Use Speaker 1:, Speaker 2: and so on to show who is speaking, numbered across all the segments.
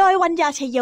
Speaker 1: โดยวัญญาชยโย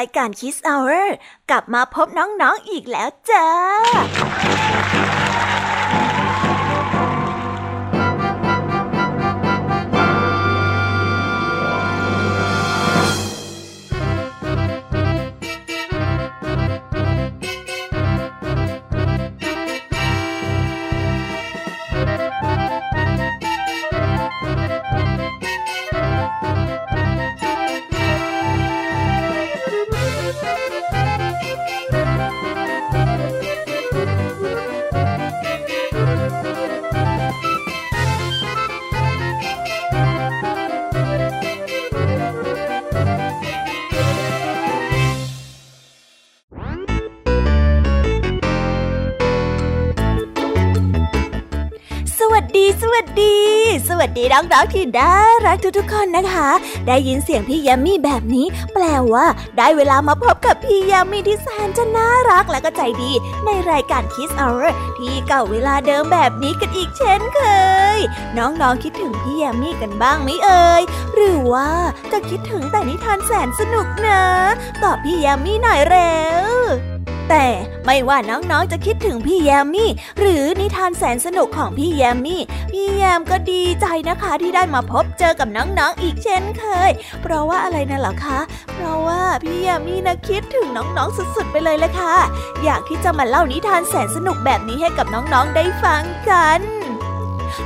Speaker 1: ายการคิสเอาเอร์กลับมาพบน้องๆอีกแล้วจ้า ดีน้องๆที่น่ารักทุกๆคนนะคะ ได้ยินเสียงพี่ยามีแบบนี้ แปลว่า ได้เวลามาพบกับพี่ยามีที่แสนจะน่ารักและก็ใจดี ในรายการคิสเอาร์ที่เก่าเวลาเดิมแบบนี้กันอีกเช่นเคย น้องๆคิดถึงพี่ยามีกันบ้างไหมเอ่ยหรือว่าจะคิดถึงแต่นิทานแสนสนุกนะตอบพี่ยามีหน่อยเร็ว แต่ไม่ว่าน้องๆจะคิดถึงพี่แยมมี่ หรือนิทานแสนสนุกของพี่แยมมี่ พี่แยมก็ดีใจนะคะที่ได้มาพบเจอกับน้องๆอีกเช่นเคย เพราะว่าอะไรนะเหรอคะ เพราะว่าพี่แยมมี่นะคิดถึงน้องๆสุดๆไปเลยละค่ะ อยากที่จะมาเล่านิทานแสนสนุกแบบนี้ให้กับน้องๆได้ฟังกัน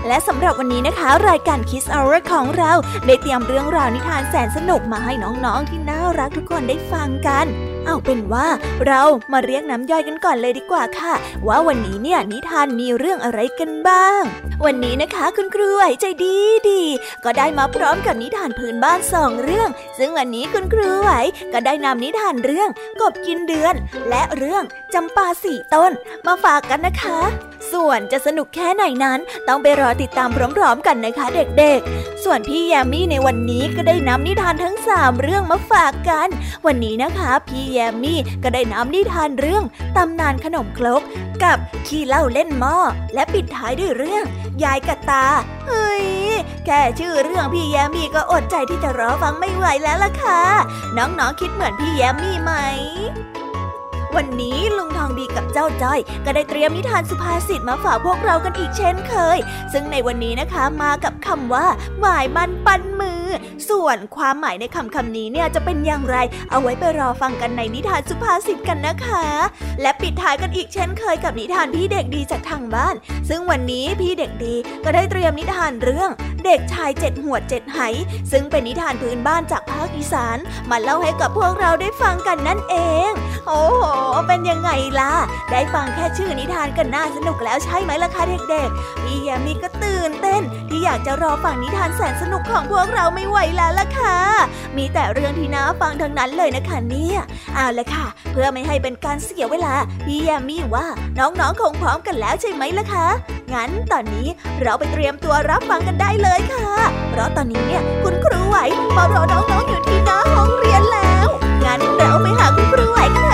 Speaker 1: และสำหรับวันนี้นะคะ รายการ Kiss Hour ของเรา ได้เตรียมเรื่องราวนิทานแสนสนุกมาให้น้องๆที่น่ารักทุกคนได้ฟังกัน เอาเป็นว่าเรามาเรียกน้ำย่อยกันก่อนเลยดีกว่าค่ะ ว่าวันนี้เนี่ยนิทานมีเรื่องอะไรกันบ้าง วันนี้นะคะคุณครูไหวใจดีดีก็ได้มาพร้อมกับนิทานพื้นบ้านสองเรื่อง ซึ่งวันนี้คุณครูไหวก็ได้นำนิทานเรื่องกบกินเดือน และเรื่องจำปาสี่ต้น มาฝากกันนะคะ ส่วนจะสนุกแค่ไหนนั้น ต้องไปรอติดตามพร้อมๆกันนะคะเด็กๆ ส่วนพี่แยมมี่ในวันนี้ก็ได้นำนิทานทั้ง 3 เรื่องมาฝากกัน วันนี้นะคะพี่แยมมี่ก็ได้นำนิทานเรื่องตำนานขนมครกกับขี้เล่าเล่นหม้อและปิดท้ายด้วยเรื่องยายกะตา เฮ้ย แค่ชื่อเรื่องพี่แยมมี่ก็อดใจที่จะรอฟังไม่ไหวแล้วล่ะค่ะ น้องๆคิดเหมือนพี่แยมมี่ไหม วันนี้ลุงทองดีกับเจ้าจ้อย ก็ได้เตรียมนิทานสุภาษิตมาฝากพวกเรากันอีกเช่นเคย ซึ่งในวันนี้นะคะมากับคำว่า หมายมันปันมือ ส่วนความหมายในคำคำนี้เนี่ยจะเป็นอย่างไร เอาไว้ไปรอฟังกันในนิทานสุภาษิตกันนะคะ และปิดท้ายกันอีกเช่นเคยกับนิทานพี่เด็กดีจากทางบ้าน ซึ่งวันนี้พี่เด็กดีก็ได้เตรียมนิทานเรื่องเด็กชายเจ็ดหัวเจ็ดไห ซึ่งเป็นนิทานพื้นบ้านจากภาคอีสาน มาเล่าให้กับพวกเราได้ฟังกันนั่นเอง โอ้โหเป็นยังไงล่ะ ได้ฟังแค่ชื่อนิทานกันน่าสนุกแล้วใช่ไหมล่ะคะเด็กๆ พี่ยามีก็ตื่นเต้น ที่อยากจะรอฟังนิทานแสนสนุกของพวกเราไม่ไหวแล้วล่ะค่ะ มีแต่เรื่องที่น่าฟังทั้งนั้นเลยนะคะเนี่ยเอาละค่ะ เพื่อไม่ให้เป็นการเสียเวลา พี่ยามีว่าน้องๆคงพร้อมกันแล้วใช่ไหมล่ะคะ งั้นตอนนี้เราไปเตรียมตัวรับฟังกันได้เลยค่ะ เพราะตอนนี้เนี่ยคุณครูไหวมารอน้องๆอยู่ที่หน้าห้องเรียนแล้ว งั้นเราไปหาคุณครูไหวกันเถอะ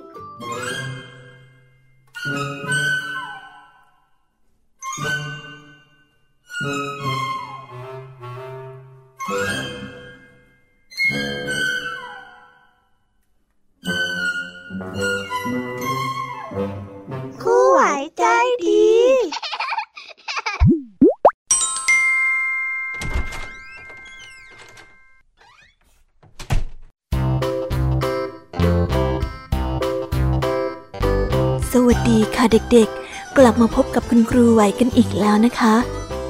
Speaker 1: เด็กๆ กลับมาพบกับคุณครูไหวกันอีกแล้วนะคะ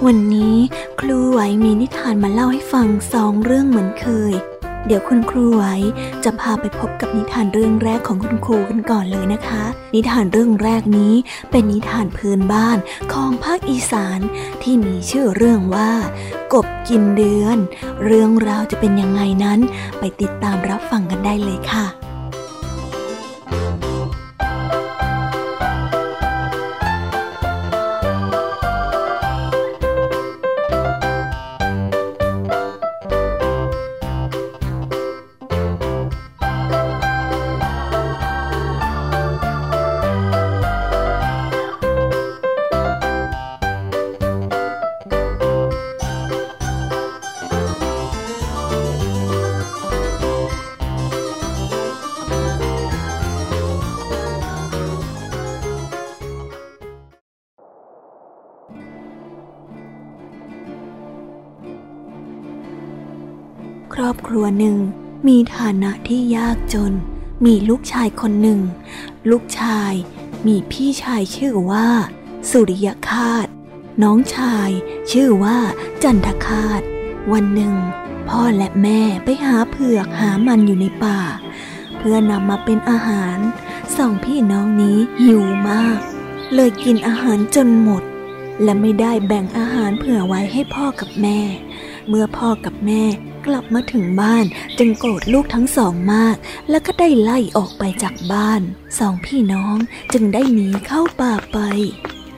Speaker 1: วันนี้ครูไหวมีนิทานมาเล่าให้ฟังสองเรื่องเหมือนเคย เดี๋ยวคุณครูไหวจะพาไปพบกับนิทานเรื่องแรกของคุณครูกันก่อนเลยนะคะ นิทานเรื่องแรกนี้เป็นนิทานพื้นบ้านของภาคอีสานที่มีชื่อเรื่องว่า กบกินเดือน เรื่องราวจะเป็นยังไงนั้น ไปติดตามรับฟังกันได้เลยค่ะ หนึ่ง มีฐานะที่ยากจน มีลูกชายคนหนึ่ง ลูกชาย มีพี่ชายชื่อว่า สุริยคาตน้องชาย ชื่อว่า จันทคาตวันหนึ่ง พ่อและแม่ไปหาเผือกหามันอยู่ในป่า เพื่อนำมาเป็นอาหารสองพี่น้องนี้หิวมาก เลยกินอาหารจนหมด และไม่ได้แบ่งอาหารเผื่อไว้ให้พ่อกับแม่ เมื่อพ่อกับแม่ กลับมาถึงบ้านจึงโกรธลูกทั้งสองมาก แล้วก็ได้ไล่ออกไปจากบ้าน สองพี่น้องจึงได้หนีเข้าป่าไป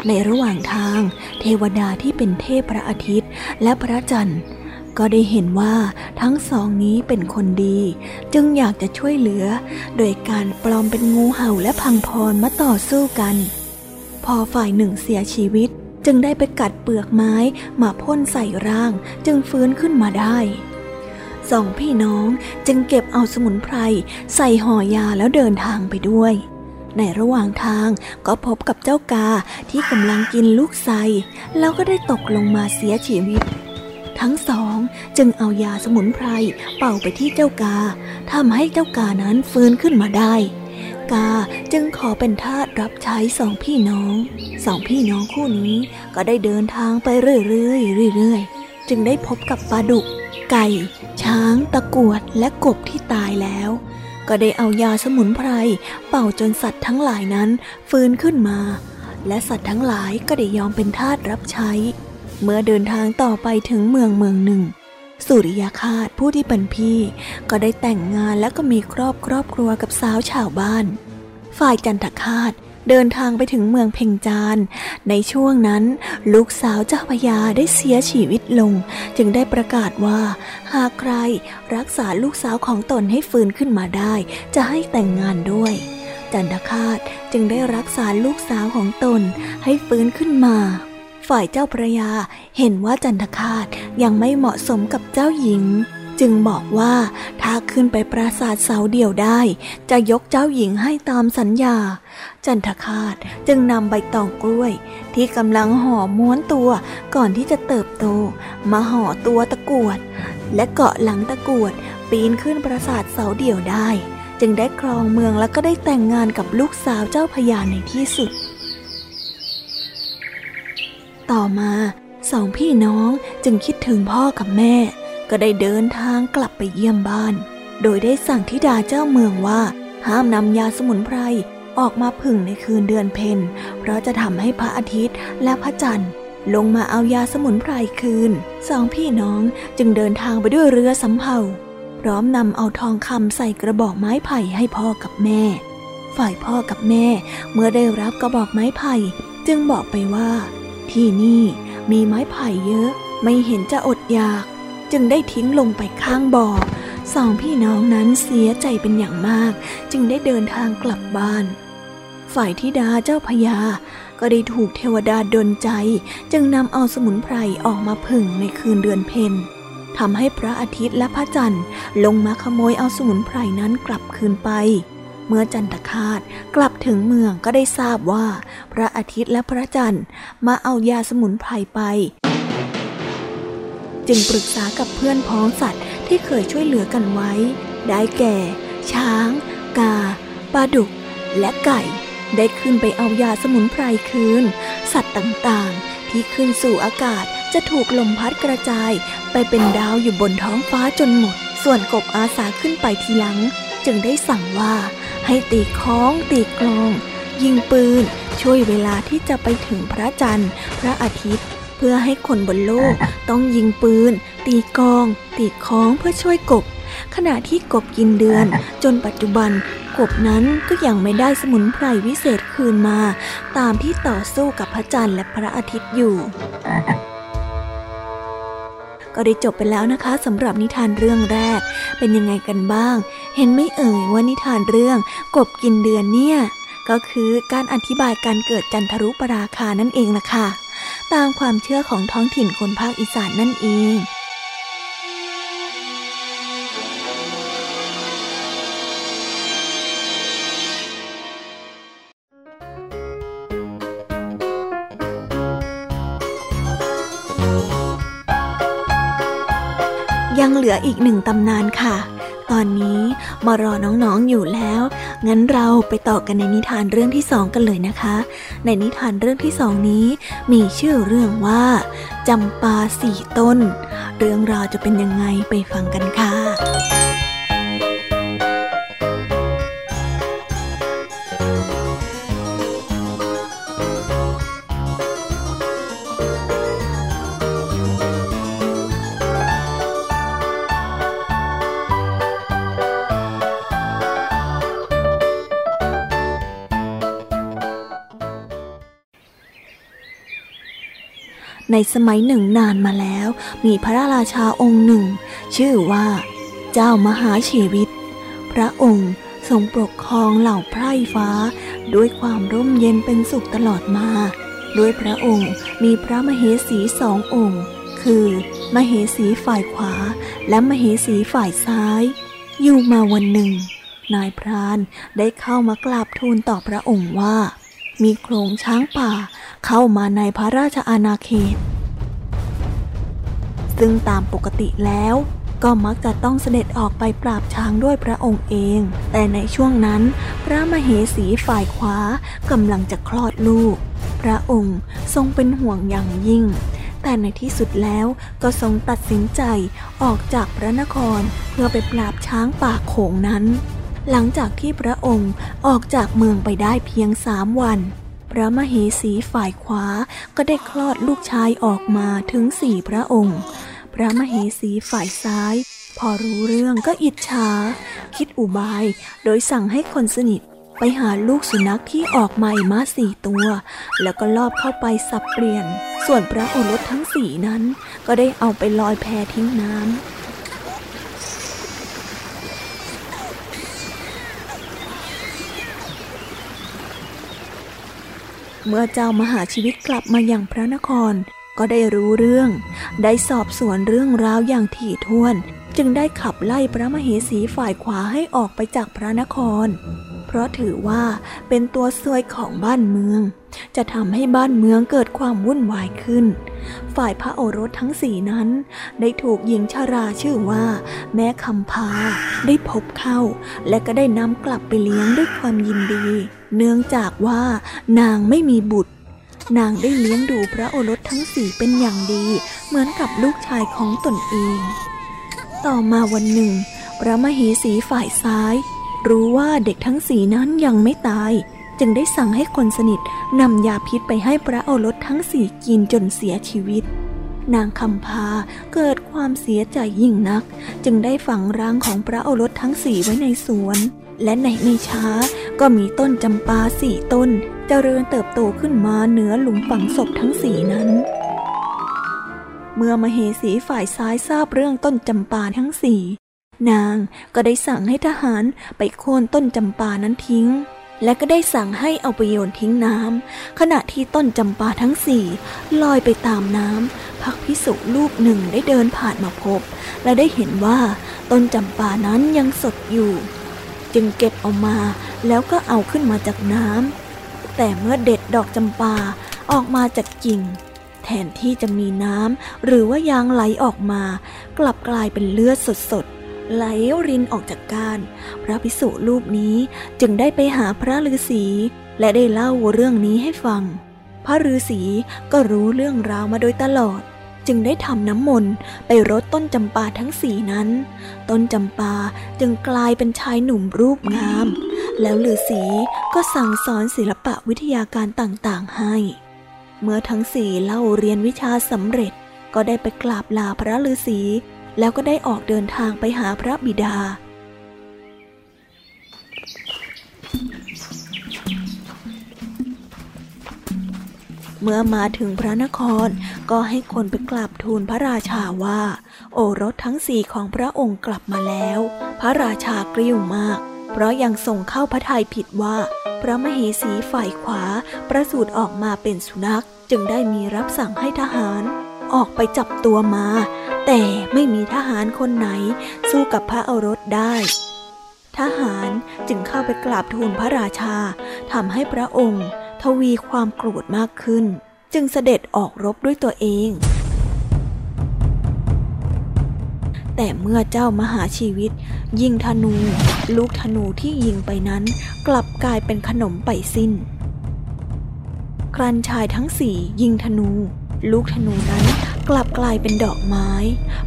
Speaker 1: ในระหว่างทาง เทวดาที่เป็นเทพพระอาทิตย์และพระจันทร์ ก็ได้เห็นว่าทั้งสองนี้เป็นคนดี จึงอยากจะช่วยเหลือ โดยการปลอมเป็นงูเห่าและพังพรมาต่อสู้กัน พอฝ่ายหนึ่งเสียชีวิตจึงได้ไปกัดเปลือกไม้มาพ่นใส่ร่างจึงฟื้นขึ้นมาได้ สองพี่น้องจึงเก็บเอาสมุนไพรใส่ห่อยาแล้วเดินทางไปด้วย ในระหว่างทางก็พบกับเจ้ากาที่กำลังกินลูกไทรแล้วก็ได้ตกลงมาเสียชีวิต ทั้งสองจึงเอายาสมุนไพรเป่าไปที่เจ้ากาทำให้เจ้ากานั้นฟื้นขึ้นมาได้กาจึงขอเป็นทาสรับใช้สองพี่น้อง สองพี่น้องคู่นี้ก็ได้เดินทางไปเรื่อยๆเรื่อยๆ จึงได้พบกับปลาดุก ไก่ ช้าง ตะกวดและกบที่ตายแล้ว ก็ได้เอายาสมุนไพร เป่าจนสัตว์ทั้งหลายนั้นฟื้นขึ้นมา และสัตว์ทั้งหลายก็ได้ยอมเป็นทาสรับใช้ เมื่อเดินทางต่อไปถึงเมืองเมืองหนึ่ง สุริยคาตผู้ที่เป็นพี่ ก็ได้แต่งงานและก็มีครอบครอบครัวกับสาวชาวบ้าน ฝ่ายจันทคาต เดินทางไปถึงเมืองเพ่งจาน ในช่วงนั้น ลูกสาวเจ้าพญาได้เสียชีวิตลง จึงได้ประกาศว่า หากใครรักษาลูกสาวของตนให้ฟื้นขึ้นมาได้ จะให้แต่งงานด้วย จันทคาตจึงได้รักษาลูกสาวของตนให้ฟื้นขึ้นมา ฝ่ายเจ้าพระยาเห็นว่าจันทคาตยังไม่เหมาะสมกับเจ้าหญิง จึงบอกว่าถ้าขึ้นไปปราสาทเสาเดี่ยวได้ จะยกเจ้าหญิงให้ตามสัญญา จันทคาตจึงนำใบตองกล้วย ที่กำลังห่อม้วนตัวก่อนที่จะเติบโต มาห่อตัวตะกวด และเกาะหลังตะกวด ปีนขึ้นปราสาทเสาเดี่ยวได้ จึงได้ครองเมืองแล้วก็ได้แต่งงานกับลูกสาวเจ้าพญาในที่สุด ต่อมาสองพี่น้องจึงคิดถึงพ่อกับแม่ ก็ได้เดินทางกลับไปเยี่ยมบ้าน โดยได้สั่งธิดาเจ้าเมืองว่า ห้ามนำยาสมุนไพรออกมาพึ่งในคืนเดือนเพ็ญเพราะจะทำให้พระอาทิตย์และพระจันทร์ลงมาเอายาสมุนไพรคืน สองพี่น้องจึงเดินทางไปด้วยเรือสำเภาพร้อมนำเอาทองคำใส่กระบอกไม้ไผ่ให้พ่อกับแม่ ฝ่ายพ่อกับแม่เมื่อได้รับกระบอกไม้ไผ่จึงบอกไปว่า ที่นี่มีไม้ไผ่เยอะ ไม่เห็นจะอดอยาก จึงได้ทิ้งลงไปข้างบ่อสองพี่น้องนั้นเสียใจเป็นอย่างมาก จึงได้เดินทางกลับบ้าน ฝ่ายทิดาเจ้าพญาก็ได้ถูกเทวดาดลใจ จึงนำเอาสมุนไพรออกมาพึ่งในคืนเดือนเพ็ญทำให้พระอาทิตย์และพระจันทร์ลงมาขโมยเอาสมุนไพรนั้นกลับคืนไป เมื่อจันทคาตกลับถึงเมืองก็ได้ทราบว่า พระอาทิตย์และพระจันทร์มาเอายาสมุนไพรไป จึงปรึกษากับเพื่อนพ้องสัตว์ที่เคยช่วยเหลือกันไว้ ได้แก่ ช้าง กาปลาดุก และไก่ ได้ขึ้นไปเอายาสมุนไพรคืน สัตว์ต่างๆ ที่ขึ้นสู่อากาศจะถูกลมพัดกระจาย ไปเป็นดาวอยู่บนท้องฟ้าจนหมด ส่วนกบอาสาขึ้นไปทีหลัง จึงได้สั่งว่าให้ตีค้องตีกลอง ยิงปืน ช่วยเวลาที่จะไปถึงพระจันทร์ พระอาทิตย์ พื่อให้คนบนโลกต้องยิงปืน ตีกอง ตีค้องเพื่อช่วยกบ ขณะที่กบกินเดือน จนปัจจุบันกบนั้นก็ยังไม่ได้สมุนไพรวิเศษคืนมา ตามที่ต่อสู้กับพระจันทร์และพระอาทิตย์อยู่ ก็ได้จบไปแล้วนะคะสำหรับนิทานเรื่องแรก เป็นยังไงกันบ้าง เห็นไม่เอ่ยว่านิทานเรื่องกบกินเดือนเนี่ยก็คือการอธิบายการเกิดจันทรุปราคานั่นเองล่ะค่ะ ตามความเชื่อของท้องถิ่นคนภาคอีสานนั่นเองยังเหลืออีกหนึ่งตำนานค่ะ ตอนนี้มารอน้องๆอยู่แล้ว งั้นเราไปต่อกันในนิทานเรื่องที่สองกันเลยนะคะ ในนิทานเรื่องที่สองนี้ มีชื่อเรื่องว่าจำปาสี่ต้น เรื่องราวจะเป็นยังไงไปฟังกันค่ะ สมัยหนึ่งนานมาแล้ว มีพระราชาองค์หนึ่ง ชื่อว่า เจ้ามหาชีวิต พระองค์ทรงปกครองเหล่าไพร่ฟ้า ด้วยความร่มเย็นเป็นสุขตลอดมา ด้วยพระองค์มีพระมเหสีสององค์ คือ มเหสีฝ่ายขวา และมเหสีฝ่ายซ้าย อยู่มาวันหนึ่ง นายพรานได้เข้ามากราบทูลต่อพระองค์ว่า มีโครงช้างป่าเข้ามาในพระราชอาณาเขต ซึ่งตามปกติแล้วก็มักจะต้องเสด็จออกไปปราบช้างด้วยพระองค์เอง แต่ในช่วงนั้น พระมเหสีฝ่ายขวากำลังจะคลอดลูก พระองค์ทรงเป็นห่วงอย่างยิ่ง แต่ในที่สุดแล้วก็ทรงตัดสินใจออกจากพระนครเพื่อไปปราบช้างป่าโขงนั้น หลังจากที่พระองค์ออกจากเมืองไปได้เพียงสามวัน พระมเหสีฝ่ายขวาก็ได้คลอดลูกชายออกมาถึงสี่พระองค์ พระมเหสีฝ่ายซ้าย พอรู้เรื่องก็อิจฉาคิดอุบายโดยสั่งให้คนสนิทไปหาลูกสุนัขที่ออกใหม่มาสี่ตัว แล้วก็ลอบเข้าไปสับเปลี่ยน ส่วนพระโอรสทั้งสี่นั้น ก็ได้เอาไปลอยแพทิ้งน้ำ เมื่อเจ้ามหาชีวิตกลับมาอย่างพระนคร ก็ได้รู้เรื่อง ได้สอบสวนเรื่องราวอย่างถี่ถ้วน จึงได้ขับไล่พระมเหสีฝ่ายขวาให้ออกไปจากพระนคร เพราะถือว่าเป็นตัวซวยของบ้านเมือง จะทำให้บ้านเมืองเกิดความวุ่นวายขึ้น ฝ่ายพระโอรสทั้งสี่นั้น ได้ถูกหญิงชาราชื่อว่า แม่คำพา ได้พบเข้า และก็ได้นำกลับไปเลี้ยงด้วยความยินดี เนื่องจากว่านางไม่มีบุตร นางได้เลี้ยงดูพระโอรสทั้งสี่เป็นอย่างดี เหมือนกับลูกชายของตนเอง ต่อมาวันหนึ่ง พระมเหสีฝ่ายซ้าย รู้ว่าเด็กทั้งสี่นั้นยังไม่ตาย จึงได้สั่งให้คนสนิทนำยาพิษไปให้พระโอรสทั้งสี่กินจนเสียชีวิตนางคำพาเกิดความเสียใจยิ่งนัก จึงได้ฝังร่างของพระโอรสทั้งสี่ไว้ในสวน และในไม่ช้าก็มีต้นจำปาสี่ต้นจเจริญเติบโตขึ้นมาเหนือหลุมฝังศพทั้งสี่นั้น เมื่อมเหสีฝ่ายซ้ายทราบเรื่องต้นจำปาทั้งสี่นางก็ได้สั่งให้ทหารไปโค่นต้นจำปานั้นทิ้ง และก็ได้สั่งให้เอาไปโยนทิ้งน้ำขณะที่ต้นจำปาทั้งสี่ลอยไปตามน้ำพักพิสุรูปหนึ่งได้เดินผ่านมาพบ และได้เห็นว่าต้นจำปานั้นยังสดอยู่ จึงเก็บออกมา แล้วก็เอาขึ้นมาจากน้ำแต่เมื่อเด็ดดอกจำปาออกมาจากกิ่ง แทนที่จะมีน้ำหรือว่ายางไหลออกมา กลับกลายเป็นเลือดสดๆ ไหลรินออกจากก้าน พระภิกษุรูปนี้จึงได้ไปหาพระฤาษีและได้เล่าเรื่องนี้ให้ฟัง พระฤาษีก็รู้เรื่องราวมาโดยตลอด จึงได้ทำน้ำมนต์ไปรดต้นจำปาทั้งสี่นั้น ต้นจำปาจึงกลายเป็นชายหนุ่มรูปงาม แล้วฤาษีก็สั่งสอนศิลปะวิทยาการต่างๆให้ เมื่อทั้งสี่เล่าเรียนวิชาสำเร็จก็ได้ไปกราบลาพระฤาษีแล้วก็ได้ออกเดินทางไปหาพระบิดา เมื่อมาถึงพระนครก็ให้คนไปกราบทูลพระราชาว่า โอรสทั้งสี่ของพระองค์กลับมาแล้ว พระราชากริ้วมาก เพราะยังส่งเข้าพระทัยผิดว่า พระมเหสีฝ่ายขวาประสูติออกมาเป็นสุนัข จึงได้มีรับสั่งให้ทหาร ออกไปจับตัวมา แต่ไม่มีทหารคนไหน สู้กับพระโอรสได้ทหารจึงเข้าไปกราบทูลพระราชาทำให้พระองค์ ทวีความโกรธมากขึ้น จึงเสด็จออกรบด้วยตัวเอง แต่เมื่อเจ้ามหาชีวิต ยิงธนู ลูกธนูที่ยิงไปนั้น กลับกลายเป็นขนมไปสิ้น ครันชายทั้งสี่ยิงธนู ลูกธนูนั้นกลับกลายเป็นดอกไม้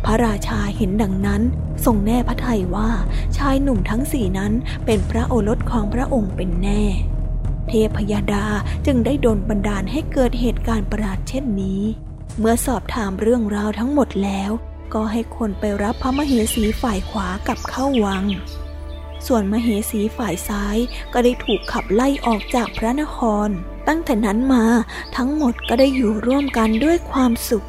Speaker 1: พระราชาเห็นดังนั้นทรงแน่พระทัยว่าชายหนุ่มทั้งสี่นั้นเป็นพระโอรสของพระองค์เป็นแน่ เทพยดาจึงได้ดลบันดาลให้เกิดเหตุการณ์ประหลาดเช่นนี้ เมื่อสอบถามเรื่องราวทั้งหมดแล้ว ก็ให้คนไปรับพระมเหสีฝ่ายขวากลับเข้าวัง ส่วนมเหสีฝ่ายซ้ายก็ได้ถูกขับไล่ออกจากพระนคร ตั้งแต่นั้นมาทั้งหมดก็ได้อยู่ร่วมกันด้วยความสุข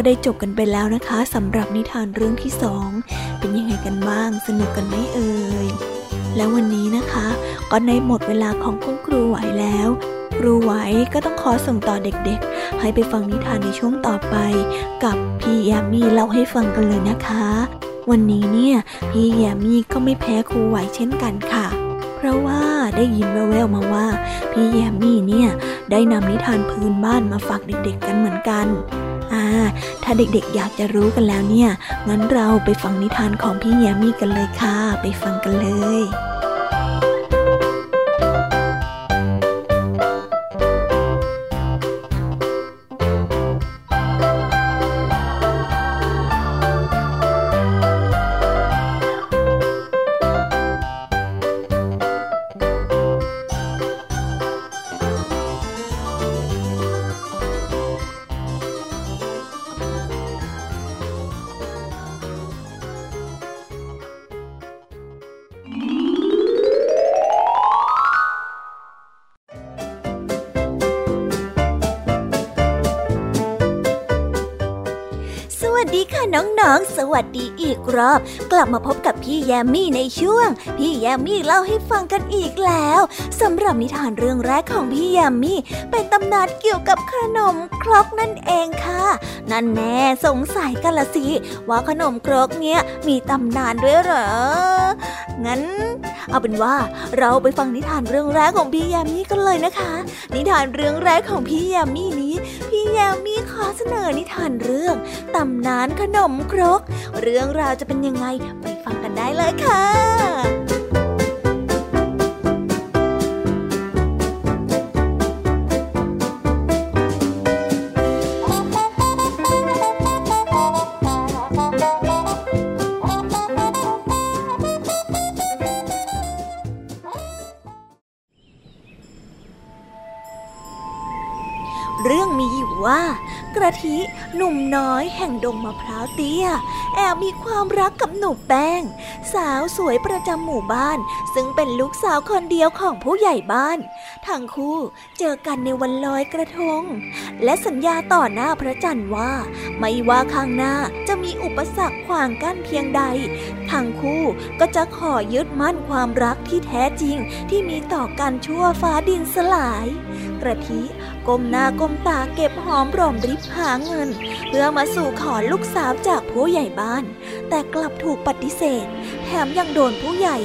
Speaker 1: ก็ได้จบกันไปแล้วนะคะสำหรับนิทานเรื่องที่สองเป็นยังไงกันบ้าง สนุกกันไหมเอ่ยแล้ววันนี้นะคะ ก็ในหมดเวลาของคุณครูไหวแล้วครูไหวก็ต้องขอส่งต่อเด็กๆ ให้ไปฟังนิทานในช่วงต่อไป กับพี่แยมมี่เล่าให้ฟังกันเลยนะคะ วันนี้เนี่ยพี่แยมมี่ก็ไม่แพ้ครูไหวเช่นกันค่ะ เพราะว่าได้ยินแว่วๆมาว่า พี่แยมมี่เนี่ยได้นำนิทานพื้นบ้านมาฝากเด็กๆกันเหมือนกัน ถ้าเด็กๆอยากจะรู้กันแล้วเนี่ย งั้นเราไปฟังนิทานของพี่แยมมี่กันเลยค่ะ ไปฟังกันเลย รอบ กลับมาพบกับพี่แยมมี่ในช่วง พี่แยมมี่เล่าให้ฟังกันอีกแล้วสำหรับนิทานเรื่องแรกของพี่แยมมี่ เป็นตำนานเกี่ยวกับขนมครกนั่นเองค่ะ นั่นแน่สงสัยกันละสิว่าขนมครกเนี้ยมีตำนานด้วยเหรอ งั้น เอาเป็นว่าเราไปฟังนิทานเรื่องแรกของพี่แยมมี่กันเลยนะคะ นิทานเรื่องแรกของพี่แยมมี่นี้ พี่แยมมี่ขอเสนอนิทานเรื่องตำนานขนมครก เรื่องราวจะเป็นยังไงไปฟังกันได้เลยค่ะากระทิหนุ่มน้อยแห่งดงมะพร้าวเตี้ย แอบมีความรักกับหนูแป้ง สาวสวยประจำหมู่บ้าน ซึ่งเป็นลูกสาวคนเดียวของผู้ใหญ่บ้าน ทั้งคู่เจอกันในวันลอยกระทง และสัญญาต่อหน้าพระจันทร์ว่า ไม่ว่าข้างหน้าจะมีอุปสรรคขวางกั้นเพียงใด ทั้งคู่ก็จะขอยึดมั่นความรักที่แท้จริงที่มีต่อกันชั่วฟ้าดินสลาย กระทิ ก้มหน้าก้มตาเก็บหอมรอมริบหาเงิน เพื่อมาสู่ขอลูกสาวจากผู้ใหญ่บ้าน แต่กลับถูกปฏิเสธ แถมยังโดนผู้ใหญ่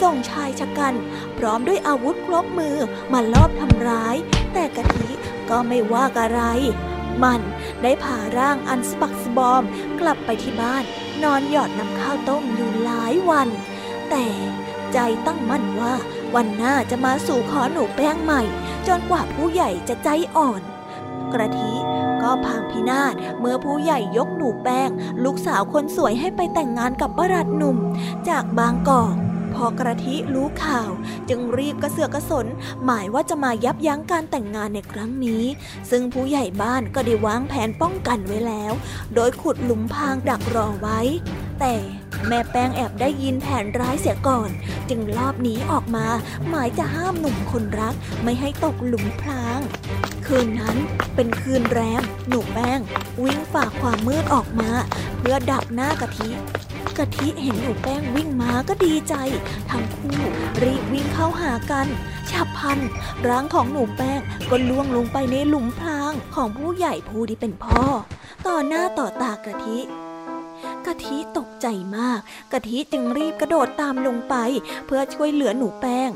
Speaker 1: ส่งชายชะกัน พร้อมด้วยอาวุธครบมือมาลอบทำร้าย แต่กะทิก็ไม่ว่าอะไร มันได้ผ่าร่างอันสปักสบอมกลับไปที่บ้าน นอนหยอดน้ำข้าวต้มอยู่หลายวัน แต่ใจตั้งมั่นว่า วันหน้าจะมาสู่ขอหนูแป้งใหม่ จนกว่าผู้ใหญ่จะใจอ่อน กระทิก็พังพินาศเมื่อผู้ใหญ่ยกหนูแป้ง ลูกสาวคนสวยให้ไปแต่งงานกับบรัดหนุ่ม จากบางกอก พอกระทิรู้ข่าว จึงรีบกระเสือกกระสน หมายว่าจะมายับยั้งการแต่งงานในครั้งนี้ ซึ่งผู้ใหญ่บ้านก็ได้วางแผนป้องกันไว้แล้ว โดยขุดหลุมพรางดักรอไว้ แต่แม่แป้งแอบได้ยินแผนร้ายเสียก่อน จึงลอบหนีออกมา หมายจะห้ามหนุ่มคนรักไม่ให้ตกหลุมพราง คืนนั้นเป็นคืนแรมหนูแป้ง วิ่งฝ่าความมืดออกมา เพื่อดักหน้ากะทิ กะทิเห็นหนูแป้งวิ่งมาก็ดีใจ ทั้งคู่รีบวิ่งเข้าหากันฉับพันร่างของหนูแป้งก็ล่วงลงไปในหลุมพรางของผู้ใหญ่ผู้ที่เป็นพ่อ ต่อหน้าต่อตากะทิกะทิตกใจมาก กะทิจึงรีบกระโดดตามลงไป เพื่อช่วยเหลือหนูแป้ง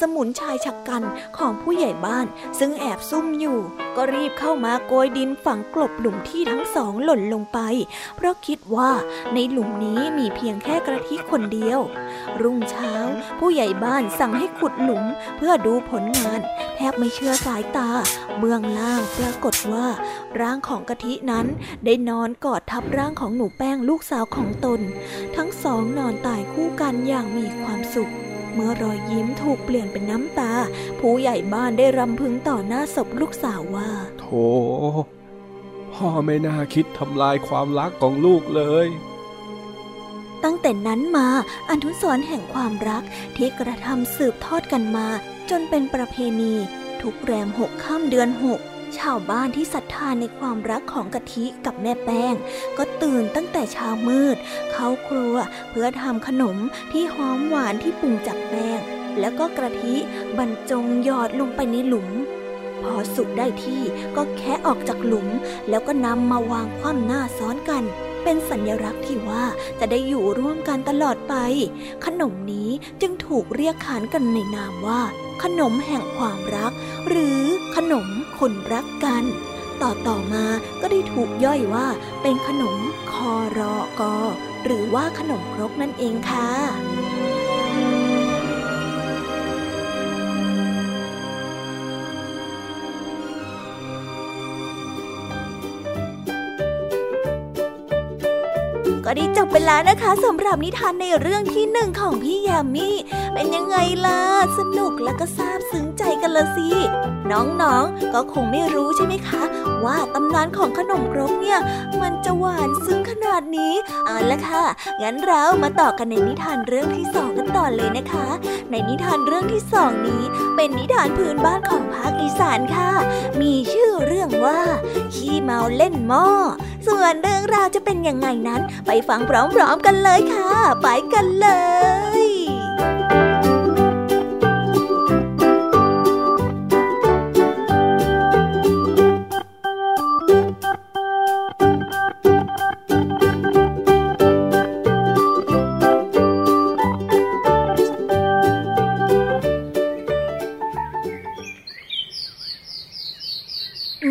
Speaker 1: สมุนชายชักกันของผู้ใหญ่บ้าน ซึ่งแอบซุ่มอยู่ ก็รีบเข้ามาโกยดินฝังกลบหลุมที่ทั้งสองหล่นลงไป เพราะคิดว่าในหลุมนี้มีเพียงแค่กระทิคนเดียว รุ่งเช้า ผู้ใหญ่บ้านสั่งให้ขุดหลุมเพื่อดูผลงาน แทบไม่เชื่อสายตา เบื้องล่างปรากฏว่า ร่างของกะทินั้นได้นอนกอดทับร่างของหนูแป้งลูกสาวของตน ทั้งสองนอนตายคู่กันอย่างมีความสุข เมื่อรอยยิ้มถูกเปลี่ยนเป็นน้ำตา ผู้ใหญ่บ้านได้รำพึงต่อหน้าศพลูกสาวว่า
Speaker 2: โธ่พ่อไม่น่าคิดทำลายความรักของลูกเลย
Speaker 1: ตั้งแต่นั้นมาอนุสรแห่งความรักที่กระทำสืบทอดกันมา จนเป็นประเพณี ทุกแรมหกข้ามเดือนหก ชาวบ้านที่ศรัทธาในความรักของกะทิกับแม่แป้ง ก็ตื่นตั้งแต่เช้ามืด เข้าครัวเพื่อทำขนมที่หอมหวานที่ปรุงจากแป้ง แล้วก็กะทิบรรจงหยอดลงไปในหลุม พอสุกได้ที่ก็แคะออกจากหลุม แล้วก็นำมาวางคว่ำหน้าซ้อนกันเป็นสัญลักษณ์ที่ว่าจะได้อยู่ร่วมกันตลอดไป ขนมนี้จึงถูกเรียกขานกันในนามว่า ขนมแห่งความรัก หรือขนม คนรักกัน ต่อต่อมาก็ได้ถูกย่อยว่าเป็นขนมคอรอกอหรือว่าขนมครกนั่นเองค่ะก็ได้จบไปแล้วนะคะสำหรับนิทานในเรื่องที่หนึ่งของพี่ยามีเป็นยังไงล่ะ สนุกและก็ซาบซึ้งใจกันละสิ น้องๆ ก็คงไม่รู้ใช่ไหมคะ ว่าตำนานของขนมครกเนี่ย มันจะหวานซึ้งขนาดนี้เอาละค่ะ งั้นเรามาต่อกันในนิทานเรื่องที่สองกันต่อเลยนะคะ ในนิทานเรื่องที่สองนี้ เป็นนิทานพื้นบ้านของภาคอีสานค่ะ มีชื่อเรื่องว่าขี้เมาเล่นหม้อส่วนเรื่องราวจะเป็นยังไงนั้นไปฟังพร้อมๆกันเลยค่ะ ไปกันเลย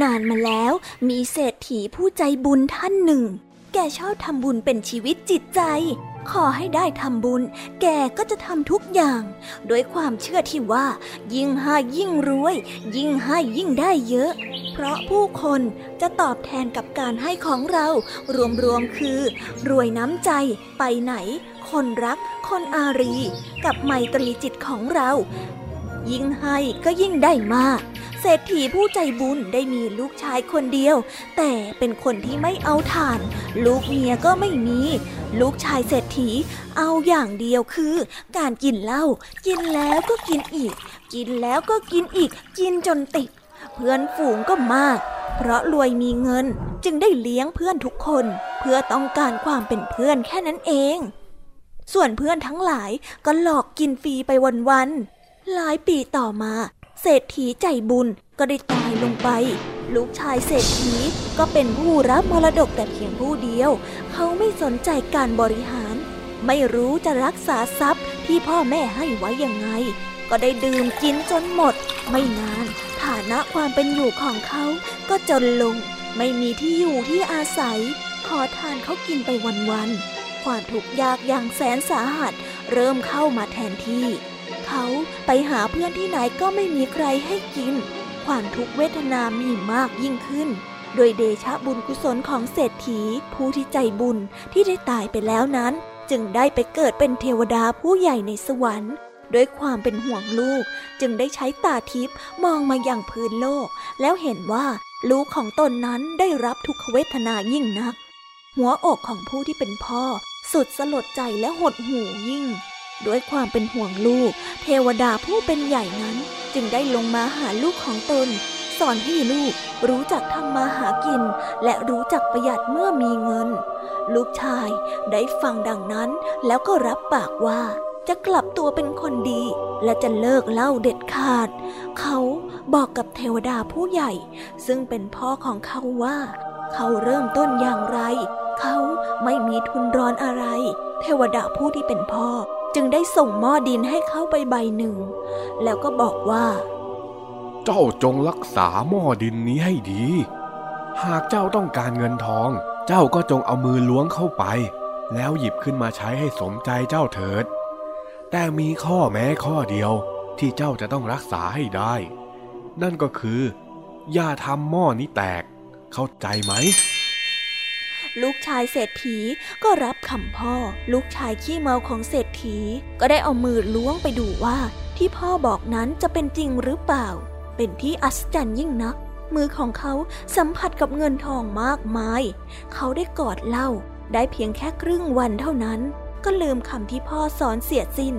Speaker 1: นานมาแล้วมีเศรษฐีผู้ใจบุญท่านหนึ่ง แกชอบทำบุญเป็นชีวิตจิตใจ ขอให้ได้ทำบุญ แกก็จะทำทุกอย่างโดยความเชื่อที่ว่า ยิ่งให้ยิ่งรวย ยิ่งให้ยิ่งได้เยอะ เพราะผู้คนจะตอบแทนกับการให้ของเรา รวมๆคือ รวยน้ำใจ ไปไหน คนรัก คนอารี กับไมตรีจิตของเรา ยิ่งให้ก็ยิ่งได้มาก เศรษฐีผู้ใจบุญได้มีลูกชายคนเดียว แต่เป็นคนที่ไม่เอาทาน ลูกเมียก็ไม่มี ลูกชายเศรษฐีเอาอย่างเดียวคือ การกินเหล้ากินแล้วก็กินอีก กินแล้วก็กินอีก กินจนติด เพื่อนฝูงก็มาก เพราะรวยมีเงินจึงได้เลี้ยงเพื่อนทุกคน เพื่อต้องการความเป็นเพื่อนแค่นั้นเอง ส่วนเพื่อนทั้งหลายก็หลอกกินฟรีไปวันๆหลายปีต่อมา เศรษฐีใจบุญก็ได้ตายลงไป ลูกชายเศรษฐีก็เป็นผู้รับมรดกแต่เพียงผู้เดียว เขาไม่สนใจการบริหาร ไม่รู้จะรักษาทรัพย์ที่พ่อแม่ให้ไว้ยังไง ก็ได้ดื่มกินจนหมด ไม่นานฐานะความเป็นอยู่ของเขาก็จนลง ไม่มีที่อยู่ที่อาศัย ขอทานเขากินไปวันๆความทุกข์ยากอย่างแสนสาหัส เริ่มเข้ามาแทนที่ เขาไปหาเพื่อนที่ไหนก็ไม่มีใครให้กิน ความทุกเวทนามีมากยิ่งขึ้น โดยเดชะบุญกุศลของเศรษฐี ผู้ที่ใจบุญที่ได้ตายไปแล้วนั้น จึงได้ไปเกิดเป็นเทวดาผู้ใหญ่ในสวรรค์ด้วยความเป็นห่วงลูกจึงได้ใช้ตาทิพย์มองมาอย่างพื้นโลก แล้วเห็นว่าลูกของตนนั้นได้รับทุกขเวทนายิ่งนัก หัวอกของผู้ที่เป็นพ่อ สุดสลดใจและหดหู่ยิ่ง ด้วยความเป็นห่วงลูก เทวดาผู้เป็นใหญ่นั้น จึงได้ลงมาหาลูกของตน สอนให้ลูกรู้จักทำมาหากิน และรู้จักประหยัดเมื่อมีเงิน ลูกชายได้ฟังดังนั้นแล้วก็รับปากว่าจะกลับตัวเป็นคนดี และจะเลิกเล่าเด็ดขาด เขาบอกกับเทวดาผู้ใหญ่ ซึ่งเป็นพ่อของเขาว่า เขาเริ่มต้นอย่างไร เขาไม่มีทุนรอนอะไร เทวดาผู้ที่เป็นพ่อ จึงได้ส่งหม้อดินให้เขาไปใบหนึ่ง แล้วก็บอกว่า
Speaker 2: เจ้าจงรักษาหม้อดินนี้ให้ดี หากเจ้าต้องการเงินทอง เจ้าก็จงเอามือล้วงเข้าไป แล้วหยิบขึ้นมาใช้ให้สมใจเจ้าเถิด แต่มีข้อแม้ข้อเดียวที่เจ้าจะต้องรักษาให้ได้ นั่นก็คือ อย่าทำหม้อนี้แตก เข้าใจไหม
Speaker 1: ลูกชายเศรษฐีก็รับคำพ่อ ลูกชายขี้เมาของเศรษฐี ก็ได้เอามือล้วงไปดูว่าที่พ่อบอกนั้นจะเป็นจริงหรือเปล่า เป็นที่อัศจรรย์ยิ่งนัก มือของเขาสัมผัสกับเงินทองมากมาย เขาได้กอดเหล้าได้เพียงแค่ครึ่งวันเท่านั้น ก็ลืมคำที่พ่อสอนเสียสิ้น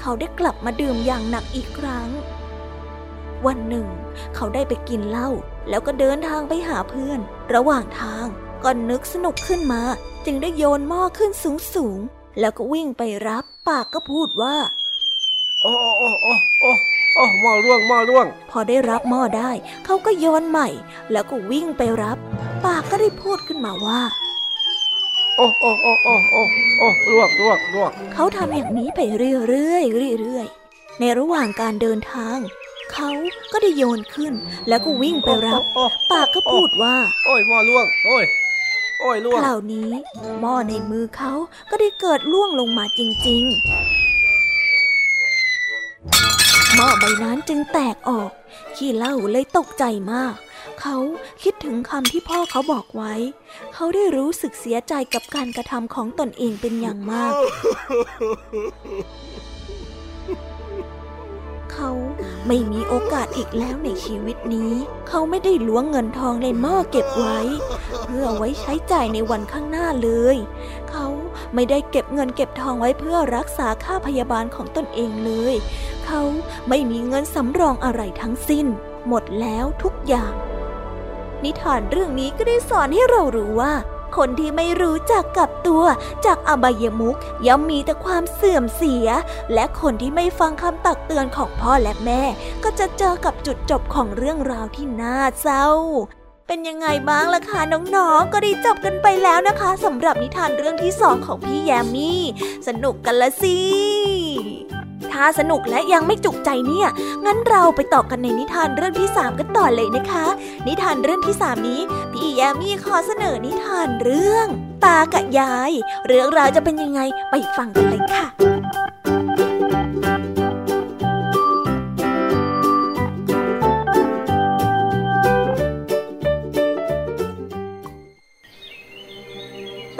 Speaker 1: เขาได้กลับมาดื่มอย่างหนักอีกครั้ง วันหนึ่ง เขาได้ไปกินเหล้าแล้วก็เดินทางไปหาเพื่อน ระหว่างทาง ก็นึกสนุกขึ้นมา จึงได้โยนหม้อขึ้นสูงสูงๆแล้วก็วิ่งไปรับปากก็พูดว่า
Speaker 2: โอ้โอ้โอ้โอ้โอ้หม้อร่วงหม้อร่วง
Speaker 1: พอได้รับหม้อได้ เขาก็โยนใหม่ แล้วก็วิ่งไปรับ ปากก็ได้พูดขึ้นมาว่า
Speaker 2: โอ้โอ้โอ้โอ้โอ้โอ้ร่วงร่วงร่วง
Speaker 1: เขาทำอย่างนี้ไปเรื่อยๆเรื่อยๆในระหว่างการเดินทาง เขาก็ได้โยนขึ้น แล้วก็วิ่งไปรับ
Speaker 2: โอ้โอ้
Speaker 1: ปากก็พูดว่า
Speaker 2: โอ้ยหม้อร่วง โอ้ย โอ้ยร่วง
Speaker 1: คราวนี้หม้อในมือเขาก็ได้เกิดล่วงลงมาจริง ๆ หม้อใบนั้นจึงแตกออก ขี้เหล้าเลยตกใจมาก เขาคิดถึงคำที่พ่อเขาบอกไว้ เขาได้รู้สึกเสียใจกับการกระทำของตนเองเป็นอย่างมาก เขาไม่มีโอกาสอีกแล้วในชีวิตนี้ เขาไม่ได้ล้วงเงินทองในหม้อเก็บไว้ เพื่อไว้ใช้จ่ายในวันข้างหน้าเลย เขาไม่ได้เก็บเงินเก็บทองไว้เพื่อรักษาค่าพยาบาลของตนเองเลย เขาไม่มีเงินสำรองอะไรทั้งสิ้น หมดแล้วทุกอย่าง นิทานเรื่องนี้ก็ได้สอนให้เรารู้ว่า คนที่ไม่รู้จักกับตัวจากอบายมุกย่อมมีแต่ความเสื่อมเสีย และคนที่ไม่ฟังคำตักเตือนของพ่อและแม่ ก็จะเจอกับจุดจบของเรื่องราวที่น่าเศร้าเป็นยังไงบ้างล่ะคะน้องๆ ก็ได้จบกันไปแล้วนะคะ สำหรับนิทานเรื่องที่สองของพี่แยมมี่ สนุกกันละสิ ถ้าสนุกและยังไม่จุกใจเนี่ย งั้นเราไปต่อกันในนิทานเรื่องที่สามกันต่อเลยนะคะ นิทานเรื่องที่สามนี้ พี่แยมมี่ขอเสนอนิทานเรื่อง ตากับยาย เรื่องราวจะเป็นยังไงไปฟังกันเลยค่ะ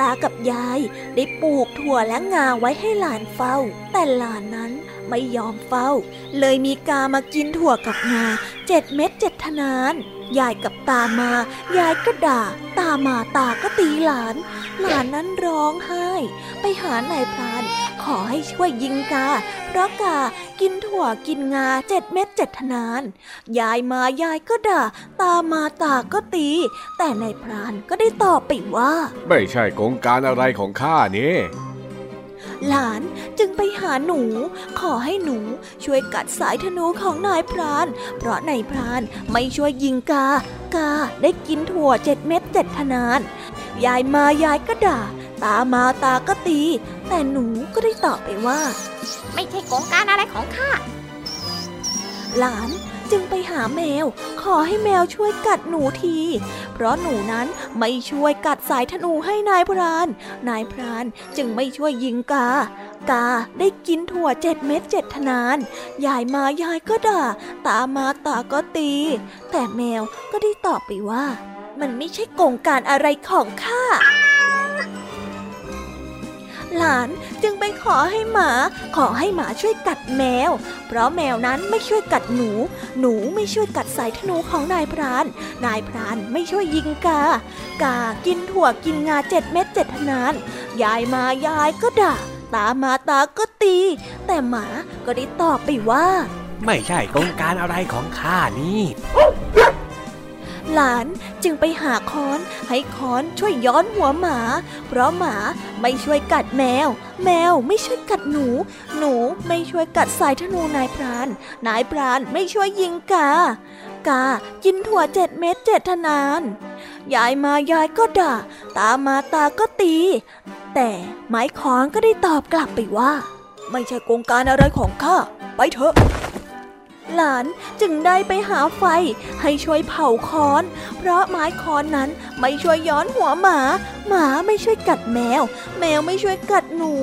Speaker 1: ตากับยายได้ปลูกถั่วและงาไว้ให้หลานเฝ้า แต่หลานนั้น ไม่ยอมเฝ้า เลยมีกามากินถั่วกับงาเจ็ดเม็ดเจ็ดทนาน ยายกับตามายายก็ด่า ตามาตาก็ตีหลาน หลานนั้นร้องไห้ ไปหานายพราน ขอให้ช่วยยิงกา เพราะกากินถั่วกินงาเจ็ดเม็ดเจ็ดทนาน ยายมายายก็ด่า ตามาตาก็ตี แต่นายพรานก็ได้ตอบไปว่า
Speaker 2: ไม่ใช่โครงการอะไรของข้านี่
Speaker 1: หลานจึงไปหาหนู ขอให้หนูช่วยกัดสายธนูของนายพราน เพราะนายพรานไม่ช่วยยิงกา กาได้กินถั่วเจ็ดเม็ดเจ็ดทนาน ยายมายายก็ด่า ตามาตาก็ตี แต่หนูก็ได้ตอบไปว่า
Speaker 3: ไม่ใช่โครงการอะไรของข้า
Speaker 1: หลาน จึงไปหาแมว ขอให้แมวช่วยกัดหนูที เพราะหนูนั้นไม่ช่วยกัดสายธนูให้นายพราน นายพรานจึงไม่ช่วยยิงกา กาได้กินถั่วเจ็ดเม็ดเจ็ดทนาน ยายมายายก็ด่า ตามาตาก็ตี แต่แมวก็ได้ตอบไปว่า มันไม่ใช่กงการอะไรของข้า หลานจึงไปขอให้หมา ขอให้หมาช่วยกัดแมว เพราะแมวนั้นไม่ช่วยกัดหนู หนูไม่ช่วยกัดสายธนูของนายพราน นายพรานไม่ช่วยยิงกา กากินถั่วกินงาเจ็ดเม็ดเจ็ดทนาน ยายมายายก็ด่า ตามาตาก็ตี แต่หมาก็ได้ตอบไปว่า
Speaker 4: ไม่ใช่โครงการอะไรของข้านี่
Speaker 1: หลานจึงไปหาค้อนให้ค้อนช่วยย้อนหัวหมา เพราะหมาไม่ช่วยกัดแมว แมวไม่ช่วยกัดหนู หนูไม่ช่วยกัดสายธนูนายพราน นายพรานไม่ช่วยยิงกา กากินถั่วเจ็ดเม็ดเจ็ดทนาน ยายมายายก็ด่า ตามาตาก็ตี แต่ไม้ค้อนก็ได้ตอบกลับไปว่า ไม่ใช่กงการอะไรของข้า ไปเถอะ หลานจึงได้ไปหาไฟให้ช่วยเผาค้อน เพราะไม้ค้อนนั้นไม่ช่วยย้อนหัวหมา หมาไม่ช่วยกัดแมว แมวไม่ช่วยกัดหนู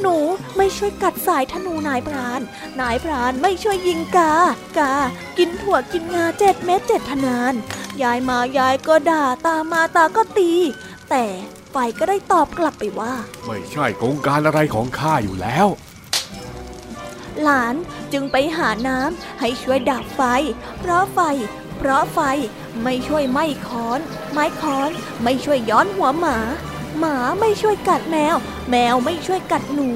Speaker 1: หนูไม่ช่วยกัดสายธนูนายพราน นายพรานไม่ช่วยยิงกา กา กินถั่วกินงาเจ็ดเม็ดเจ็ดทนาน ยายมายายก็ด่าตามาตาก็ตี แต่ไฟก็ได้ตอบกลับไปว่า
Speaker 2: ไม่ใช่กงการอะไรของข้าอยู่แล้ว
Speaker 1: หลาน จึงไปหาน้ำให้ช่วยดับไฟ เพราะไฟ เพราะไฟไม่ช่วยไหม้ค้อน ไม้ค้อนไม่ช่วยย้อนหัวหมา หมาไม่ช่วยกัดแมว แมวไม่ช่วยกัดหนู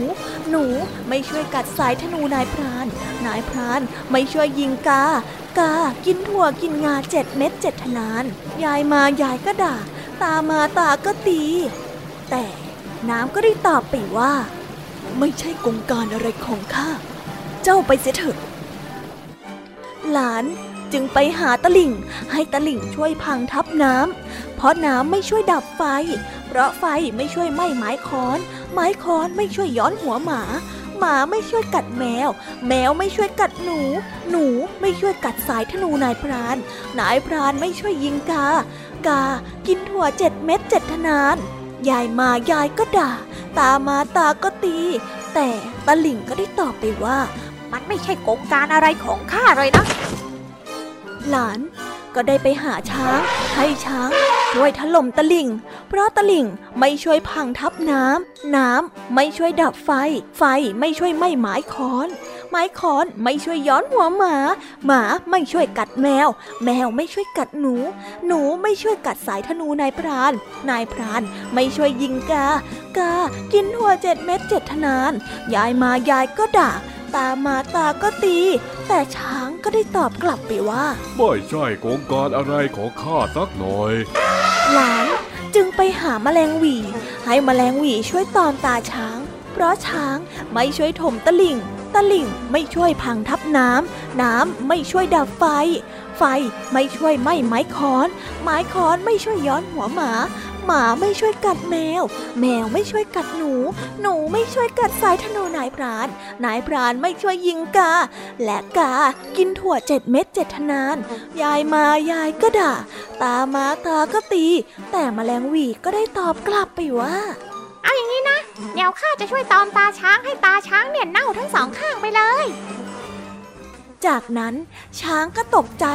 Speaker 1: หนูไม่ช่วยกัดสายธนูนายพราน นายพรานไม่ช่วยยิงกา กากินถั่วกินงาเจ็ดเม็ดเจ็ดทนาน ยายมายายก็ด่า ตามาตาก็ตี แต่น้ำก็ได้ตอบไปว่า ไม่ใช่กงการอะไรของข้า เจ้าไปเสียเถอะหลานจึงไปหาตะลิ่ง ให้ตะลิ่งช่วยพังทับน้ำ เพราะน้ำไม่ช่วยดับไฟ เพราะไฟไม่ช่วยไหม้ไม้ค้อน ไม้ค้อนไม่ช่วยย้อนหัวหมา หมาไม่ช่วยกัดแมว แมวไม่ช่วยกัดหนู หนูไม่ช่วยกัดสายธนูนายพราน นายพรานไม่ช่วยยิงกา กากินถั่วเจ็ดเม็ดเจ็ดทนาน ยายมายายก็ด่า ตามาตาก็ตี แต่ตะลิ่งก็ได้ตอบไปว่า
Speaker 3: มันไม่ใช่กงการอะไรของข้าเลยนะ
Speaker 1: หลานก็ได้ไปหาช้าง ให้ช้างช่วยถล่มตะลิ่ง เพราะตะลิ่งไม่ช่วยพังทับน้ำ น้ำไม่ช่วยดับไฟ ไฟไม่ช่วยไหม้ไม้ค้อน ไม้ค้อนไม่ช่วยย้อนหัวหมา หมาไม่ช่วยกัดแมว แมวไม่ช่วยกัดหนู หนูไม่ช่วยกัดสายธนูนายพราน นายพรานไม่ช่วยยิงกา กากินหัวเจ็ดเม็ดเจ็ดทนาน ยายมายายก็ด่า ตามาตาก็ตี แต่ช้างก็ได้ตอบกลับไปว่า
Speaker 2: ไม่ใช่โกงการอะไรของข้าสักหน่อย
Speaker 1: หลานจึงไปหาแมลงหวี ให้แมลงหวีช่วยตอมตาช้าง เพราะช้างไม่ช่วยถมตะลิ่ง ตะลิ่งไม่ช่วยพังทับน้ำ น้ำไม่ช่วยดับไฟ ไฟไม่ช่วยไหม้ไม้ค้อน ไม้ค้อนไม่ช่วยย้อนหัวหมา หมาไม่ช่วยกัดแมว แมวไม่ช่วยกัดหนู หนูไม่ช่วยกัดสายธนูนายพราน นายพรานไม่ช่วยยิงกา และกากินถั่วเจ็ดเม็ดเจ็ดทนาน ยายมายายก็ด่า ตามาตาก็ตี แต่มแมลงวีก็ได้ตอบกลับไปว่า
Speaker 3: เอาอย่างนี้นะ เดี๋ยวข้าจะช่วยตอมตาช้างให้ตาช้างเนี่ยเน่าทั้งสองข้างไปเลย
Speaker 1: จากนั้นช้างก็ตกใจ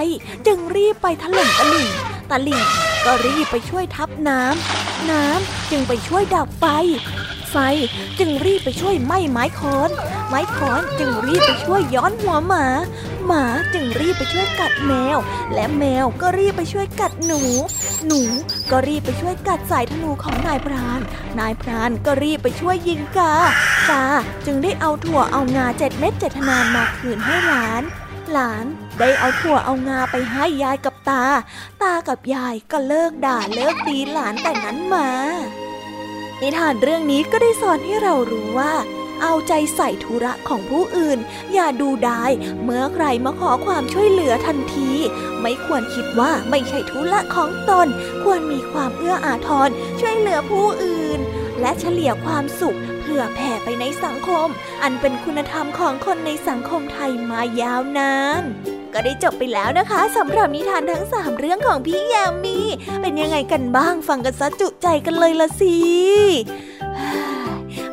Speaker 1: จึงรีบไปถล่มตะลิ่ง ตะลิ่งก็รีบไปช่วยทับน้ำ น้ำจึงไปช่วยดับไฟ ไฟ จึงรีบไปช่วยไหม้ไม้ค้อน ไม้ค้อนจึงรีบไปช่วยย้อนหัวหมา หมาจึงรีบไปช่วยกัดแมว และแมวก็รีบไปช่วยกัดหนู หนูก็รีบไปช่วยกัดสายธนูของนายพราน นายพรานก็รีบไปช่วยยิงกากาจึงได้เอาถั่วเอางาเจ็ดเม็ดเจ็ดทนานมาคืนให้หลานหลานได้เอาถั่วเอางาไปให้ยายกับตา ตากับยายก็เลิกด่าเลิกตีหลานแต่นั้นมา นิทานเรื่องนี้ก็ได้สอนให้เรารู้ว่า เอาใจใส่ธุระของผู้อื่น อย่าดูดายเมื่อใครมาขอความช่วยเหลือทันที ไม่ควรคิดว่าไม่ใช่ธุระของตน ควรมีความเอื้ออาทรช่วยเหลือผู้อื่น และเฉลี่ยความสุขเผื่อแผ่ไปในสังคม อันเป็นคุณธรรมของคนในสังคมไทยมายาวนาน ก็ได้จบไปแล้วนะคะสำหรับนิทานทั้งสามเรื่องของพี่ยามี เป็นยังไงกันบ้างฟังกันซะจุใจกันเลยละสิ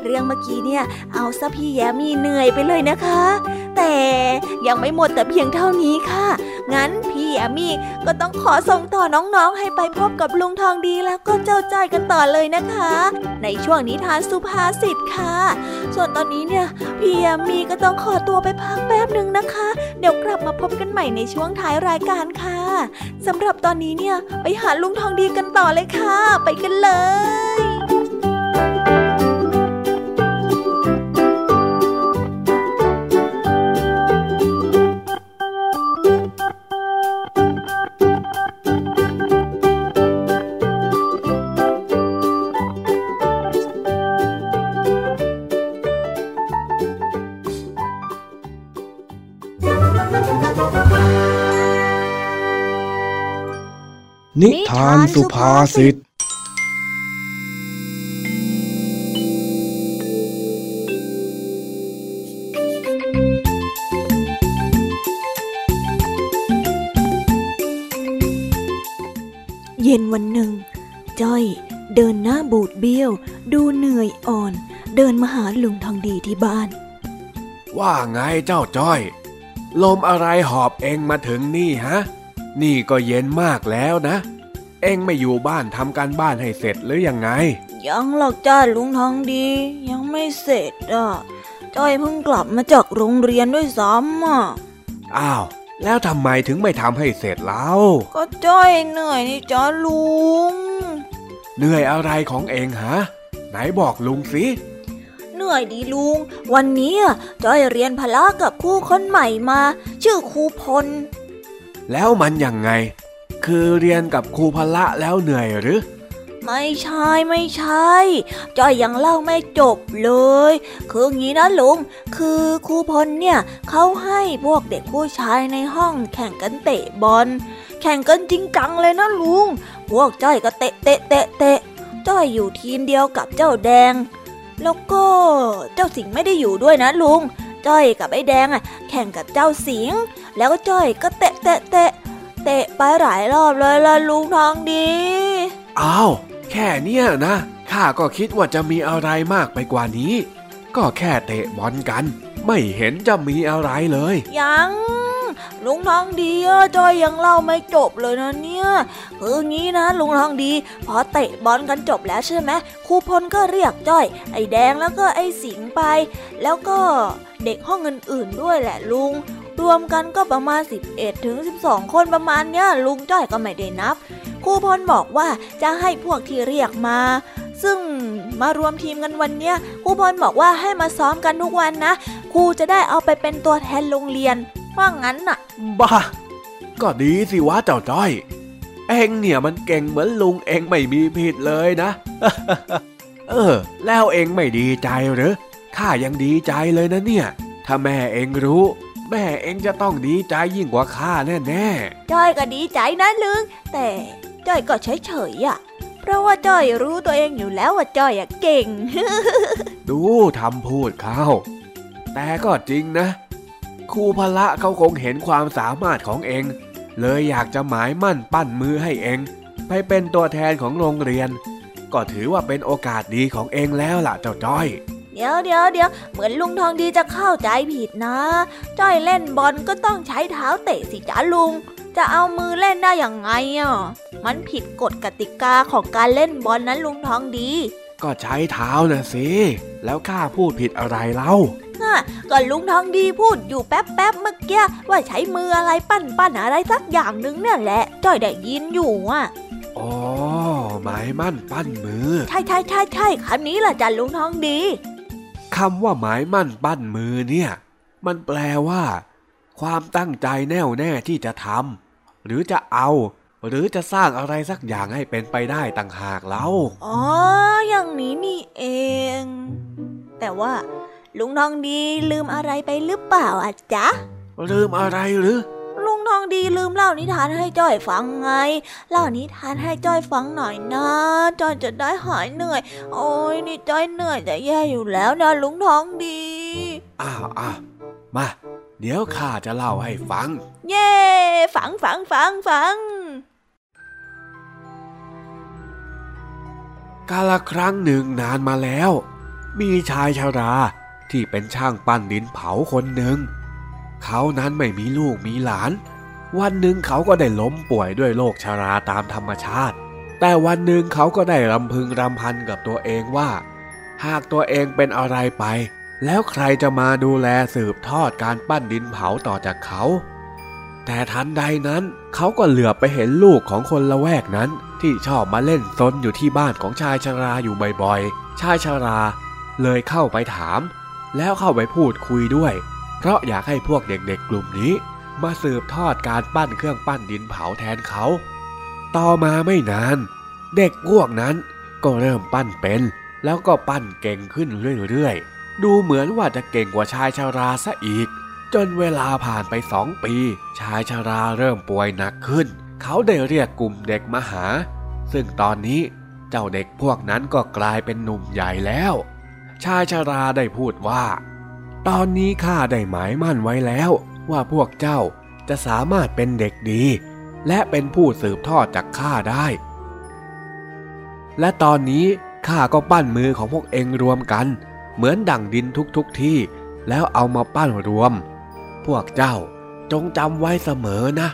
Speaker 1: เรื่องเมื่อกี้เนี่ย เอาซะพี่แยมีเหนื่อยไปเลยนะคะ แต่ยังไม่หมดแต่เพียงเท่านี้ค่ะ งั้นพี่ แยมีก็ต้องขอส่งต่อน้องๆ ให้ไปพบกับลุงทองดีแล้วก็เจ้าใจกันต่อเลยนะคะ ในช่วงนิทานสุภาษิตค่ะ ส่วนตอนนี้เนี่ยพี่แยมีก็ต้องขอตัวไปพักแป๊บหนึ่งนะคะ เดี๋ยวกลับมาพบกันใหม่ในช่วงท้ายรายการค่ะสำหรับตอนนี้เนี่ยไปหาลุงทองดีกันต่อเลยค่ะ ไปกันเลย
Speaker 2: นิทานสุภาษิต
Speaker 1: เย็นวันหนึ่ง จ้อยเดินหน้าบูดเบี้ยว ดูเหนื่อยอ่อน เดินมาหาลุงทองดีที่บ้าน
Speaker 2: ว่าไงเจ้าจ้อย ลมอะไรหอบเองมาถึงนี่ฮะ นี่ก็เย็นมากแล้วนะ เองไม่อยู่บ้านทำการบ้านให้เสร็จหรือยังไง
Speaker 1: ยังหรอกจ้าลุงทองดี ยังไม่เสร็จอะจ้อยเพิ่งกลับมาจากโรงเรียนด้วยซ้ำอะ
Speaker 2: อ้าว แล้วทำไมถึงไม่ทำให้เสร็จเล่า
Speaker 1: ก็จ้อยเหนื่อยนี่จ้าลุง
Speaker 2: เหนื่อยอะไรของเองฮะ ไหนบอกลุงสิ
Speaker 1: เหนื่อยดีลุง วันนี้อะจ้อยเรียนพละกับครูคนใหม่มา ชื่อครูพล
Speaker 2: แล้วมันยังไง คือเรียนกับครูพละแล้วเหนื่อยหรือ
Speaker 1: ไม่ใช่ไม่ใช่จ้อยยังเล่าไม่จบเลย คืองี้นะลุง คือครูพลเนี่ยเขาให้พวกเด็กผู้ชายในห้องแข่งกันเตะบอล แข่งกันจริงจังเลยนะลุง พวกจ้อยก็เตะเตะเตะเตะจ้อยอยู่ทีมเดียวกับเจ้าแดง แล้วก็เจ้าสิงไม่ได้อยู่ด้วยนะลุง จ้อยกับไอ้แดงอะแข่งกับเจ้าสิง แล้วก็จ้อยก็เตะเตะเตะเตะไปหลายรอบเลยล่ะลุงทองดี
Speaker 2: อ้าว แค่เนี้ยนะ ข้าก็คิดว่าจะมีอะไรมากไปกว่านี้ ก็แค่เตะบอลกัน ไม่เห็นจะมีอะไรเลย
Speaker 1: ยังลุงทองดีอะจอยยังเล่าไม่จบเลยนะเนี่ยคืองี้นะลุงทองดีพอเตะบอลกันจบแล้วใช่ไหมครูพลก็เรียกจ้อย ไอ้แดงแล้วก็ไอ้สิงห์ไป แล้วก็เด็กห้องอื่นๆด้วยแหละลุง รวมกันก็ประมาณ 11 ถึง 12 คนประมาณเนี้ยลุงจ้อยก็ไม่ได้นับครูพลบอกว่าจะให้พวกที่เรียกมา ซึ่งมารวมทีมกันวันเนี้ยครูพลบอกว่าให้มาซ้อมกันทุกวันนะครูจะได้เอาไปเป็นตัวแทนโรงเรียนว่างั้นน่ะ
Speaker 2: บ้า ก็ดีสิวะเจ้าจ้อย เองเนี่ยมันเก่งเหมือนลุงเองไม่มีผิดเลยนะ เออ แล้วเองไม่ดีใจหรือข้ายังดีใจเลยนะเนี่ย ถ้าแม่เองรู้ แม่เองจะต้องดีใจยิ่งกว่าข้าแน่ๆ
Speaker 1: จ้อยก็ดีใจนะลุง แต่จ้อยก็เฉยเฉยๆอะ เพราะว่าจ้อยรู้ตัวเองอยู่แล้วว่าจ้อยอะเก่ง
Speaker 2: ดูทำพูดเขาแต่ก็จริงนะ ครูพละเขาคงเห็นความสามารถของเอง เลยอยากจะหมายมั่นปั้นมือให้เองไปเป็นตัวแทนของโรงเรียน ก็ถือว่าเป็นโอกาสดีของเองแล้วล่ะเจ้าจ้อย
Speaker 1: เดี๋ยวเดี๋ยวเดี๋ยวเหมือนลุงทองดีจะเข้าใจผิดนะ จ้อยเล่นบอลก็ต้องใช้เท้าเตะสิจ้าลุง จะเอามือเล่นได้อย่างไงอะ มันผิดกฎกติกาของการเล่นบอลนั้นลุงทองดี
Speaker 2: ก็ใช้เท้านะสิ แล้วข้าพูดผิดอะไรเล่า
Speaker 1: น่ะก็ลุงทองดีพูดอยู่แป๊บแป๊บๆเมื่อกี้ว่าใช้มืออะไรปั้นปั้นอะไรสักอย่างหนึงเนี่ยแหละจ้อยได้ยินอยู่อะ
Speaker 2: อ๋อหมายมั่นปั้นมือ
Speaker 1: ใช่ใช่ใช่ใช่คำนี้แหละจ้ะลุงทองดี
Speaker 2: คำว่าหมายมั่นปั้นมือเนี่ย มันแปลว่า ความตั้งใจแน่วแน่ที่จะทำหรือจะเอา หรือจะสร้างอะไรสักอย่างให้เป็นไปได้ต่างหากเล่า
Speaker 1: อ๋อ อย่างนี้นี่เอง แต่ว่าลุงทองดีลืมอะไรไปหรือเปล่าอะจ๊ะ
Speaker 2: ลืมอะไรหรือ
Speaker 1: ลุงทองดีลืมเล่านิทานให้จ้อยฟังไง เล่านิทานให้จ้อยฟังหน่อยนะจ้อยจะได้หายเหนื่อย โอ้ยนี่จ้อยเหนื่อยจะแย่อยู่แล้วนะลุงทองดี
Speaker 2: อ้าวอ้าวมา เดี๋ยวข้าจะเล่าให้ฟัง
Speaker 1: เย่ฟังฟังฟังฟัง
Speaker 2: กาละครั้งหนึ่งนานมาแล้ว มีชายชราที่เป็นช่างปั้นดินเผาคนหนึ่ง เขานั้นไม่มีลูกมีหลาน วันหนึ่งเขาก็ได้ล้มป่วยด้วยโรคชราตามธรรมชาติ แต่วันหนึ่งเขาก็ได้รำพึงรำพันกับตัวเองว่า หากตัวเองเป็นอะไรไป แล้วใครจะมาดูแลสืบทอดการปั้นดินเผาต่อจากเขา แต่ทันใดนั้นเขาก็เหลือบไปเห็นลูกของคนละแวกนั้นที่ชอบมาเล่นซนอยู่ที่บ้านของชายชราอยู่บ่อยๆ ชายชราเลยเข้าไปถาม แล้วเข้าไปพูดคุยด้วย เพราะอยากให้พวกเด็กๆกลุ่มนี้ มาสืบทอดการปั้นเครื่องปั้นดินเผาแทนเขา ต่อมาไม่นาน เด็กพวกนั้นก็เริ่มปั้นเป็น แล้วก็ปั้นเก่งขึ้นเรื่อยๆ ดูเหมือนว่าจะเก่งกว่าชายชาราซะอีก จนเวลาผ่านไปสองปี ชายชาราเริ่มป่วยหนักขึ้น เขาได้เรียกกลุ่มเด็กมาหา ซึ่งตอนนี้เจ้าเด็กพวกนั้นก็กลายเป็นหนุ่มใหญ่แล้ว ชายชาราได้พูดว่า ตอนนี้ข้าได้หมายมั่นไว้แล้ว ว่าพวกเจ้าจะสามารถเป็นเด็กดี และเป็นผู้สืบทอดจากข้าได้ และตอนนี้ข้าก็ปั้นมือของพวกเองรวมกัน เหมือนดั่งดินทุกๆทที่ แล้วเอามาปั้นรวม พวกเจ้าจงจำไว้เสมอนะ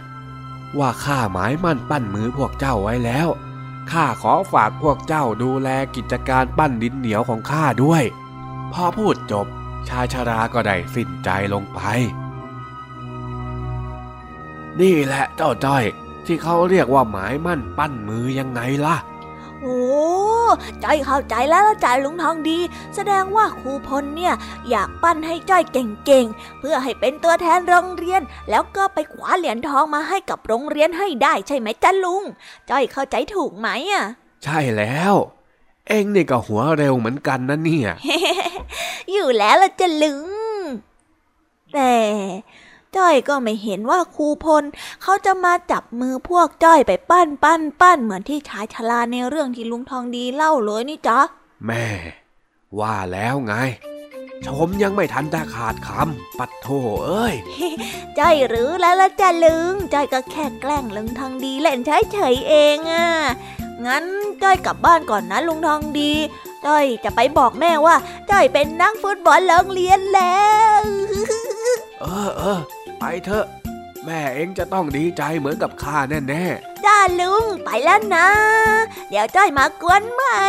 Speaker 2: ว่าข้าหมายมั่นปั้นมือพวกเจ้าไว้แล้วข้าขอฝากพวกเจ้าดูแลกิจการปั้นดินเหนียวของข้าด้วย พอพูดจบ ชายชาราก็ได้สิ้นใจลงไป นี่แหละเจ้าจ้อย ที่เขาเรียกว่าหมายมั่นปั้นมือยังไงล่ะ
Speaker 1: โอ้จ้อยเข้าใจแล้วละจ้ะลุงทองดี แสดงว่าครูพลเนี่ย อยากปั้นให้จ้อยเก่งๆ เพื่อให้เป็นตัวแทนโรงเรียน แล้วก็ไปคว้าเหรียญทองมาให้กับโรงเรียนให้ได้ใช่ไหมจ้ะลุง จ้อยเข้าใจถูกไหมอะ
Speaker 2: ใช่แล้ว เอ็งนี่ก็หัวเร็วเหมือนกันนะเนี่ย
Speaker 1: อยู่แล้วละจ้ะลุง แต่จ้อยก็ไม่เห็นว่าครูพล เขาจะมาจับมือพวกจ้อยไปปั้นปั้นปั้นเหมือนที่ชายชราในเรื่องที่ลุงทองดีเล่าเลยนี่จ๊ะ
Speaker 2: แม่ ว่าแล้วไง ชมยังไม่ทันจะขาดคำปัดโถเอ้ย
Speaker 1: จ้อยหรือแล้วละจ้ะลุง จ้อยก็แค่แกล้งลุงทองดีเล่นเฉยๆเองอะ งั้นจ้อยกลับบ้านก่อนนะลุงทองดี จ้อยจะไปบอกแม่ว่า จ้อยเป็นนักฟุตบอลโรงเรียนแล้ว
Speaker 2: เออเออไปเถอะ แม่เอ็งจะต้องดีใจเหมือนกับข้าแน่
Speaker 1: จ้าลุงไปแล้วนะ เดี๋ยวจ้อยมากวนใหม่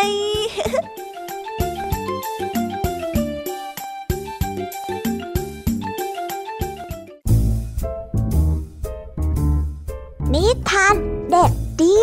Speaker 1: นิทานเด็กดี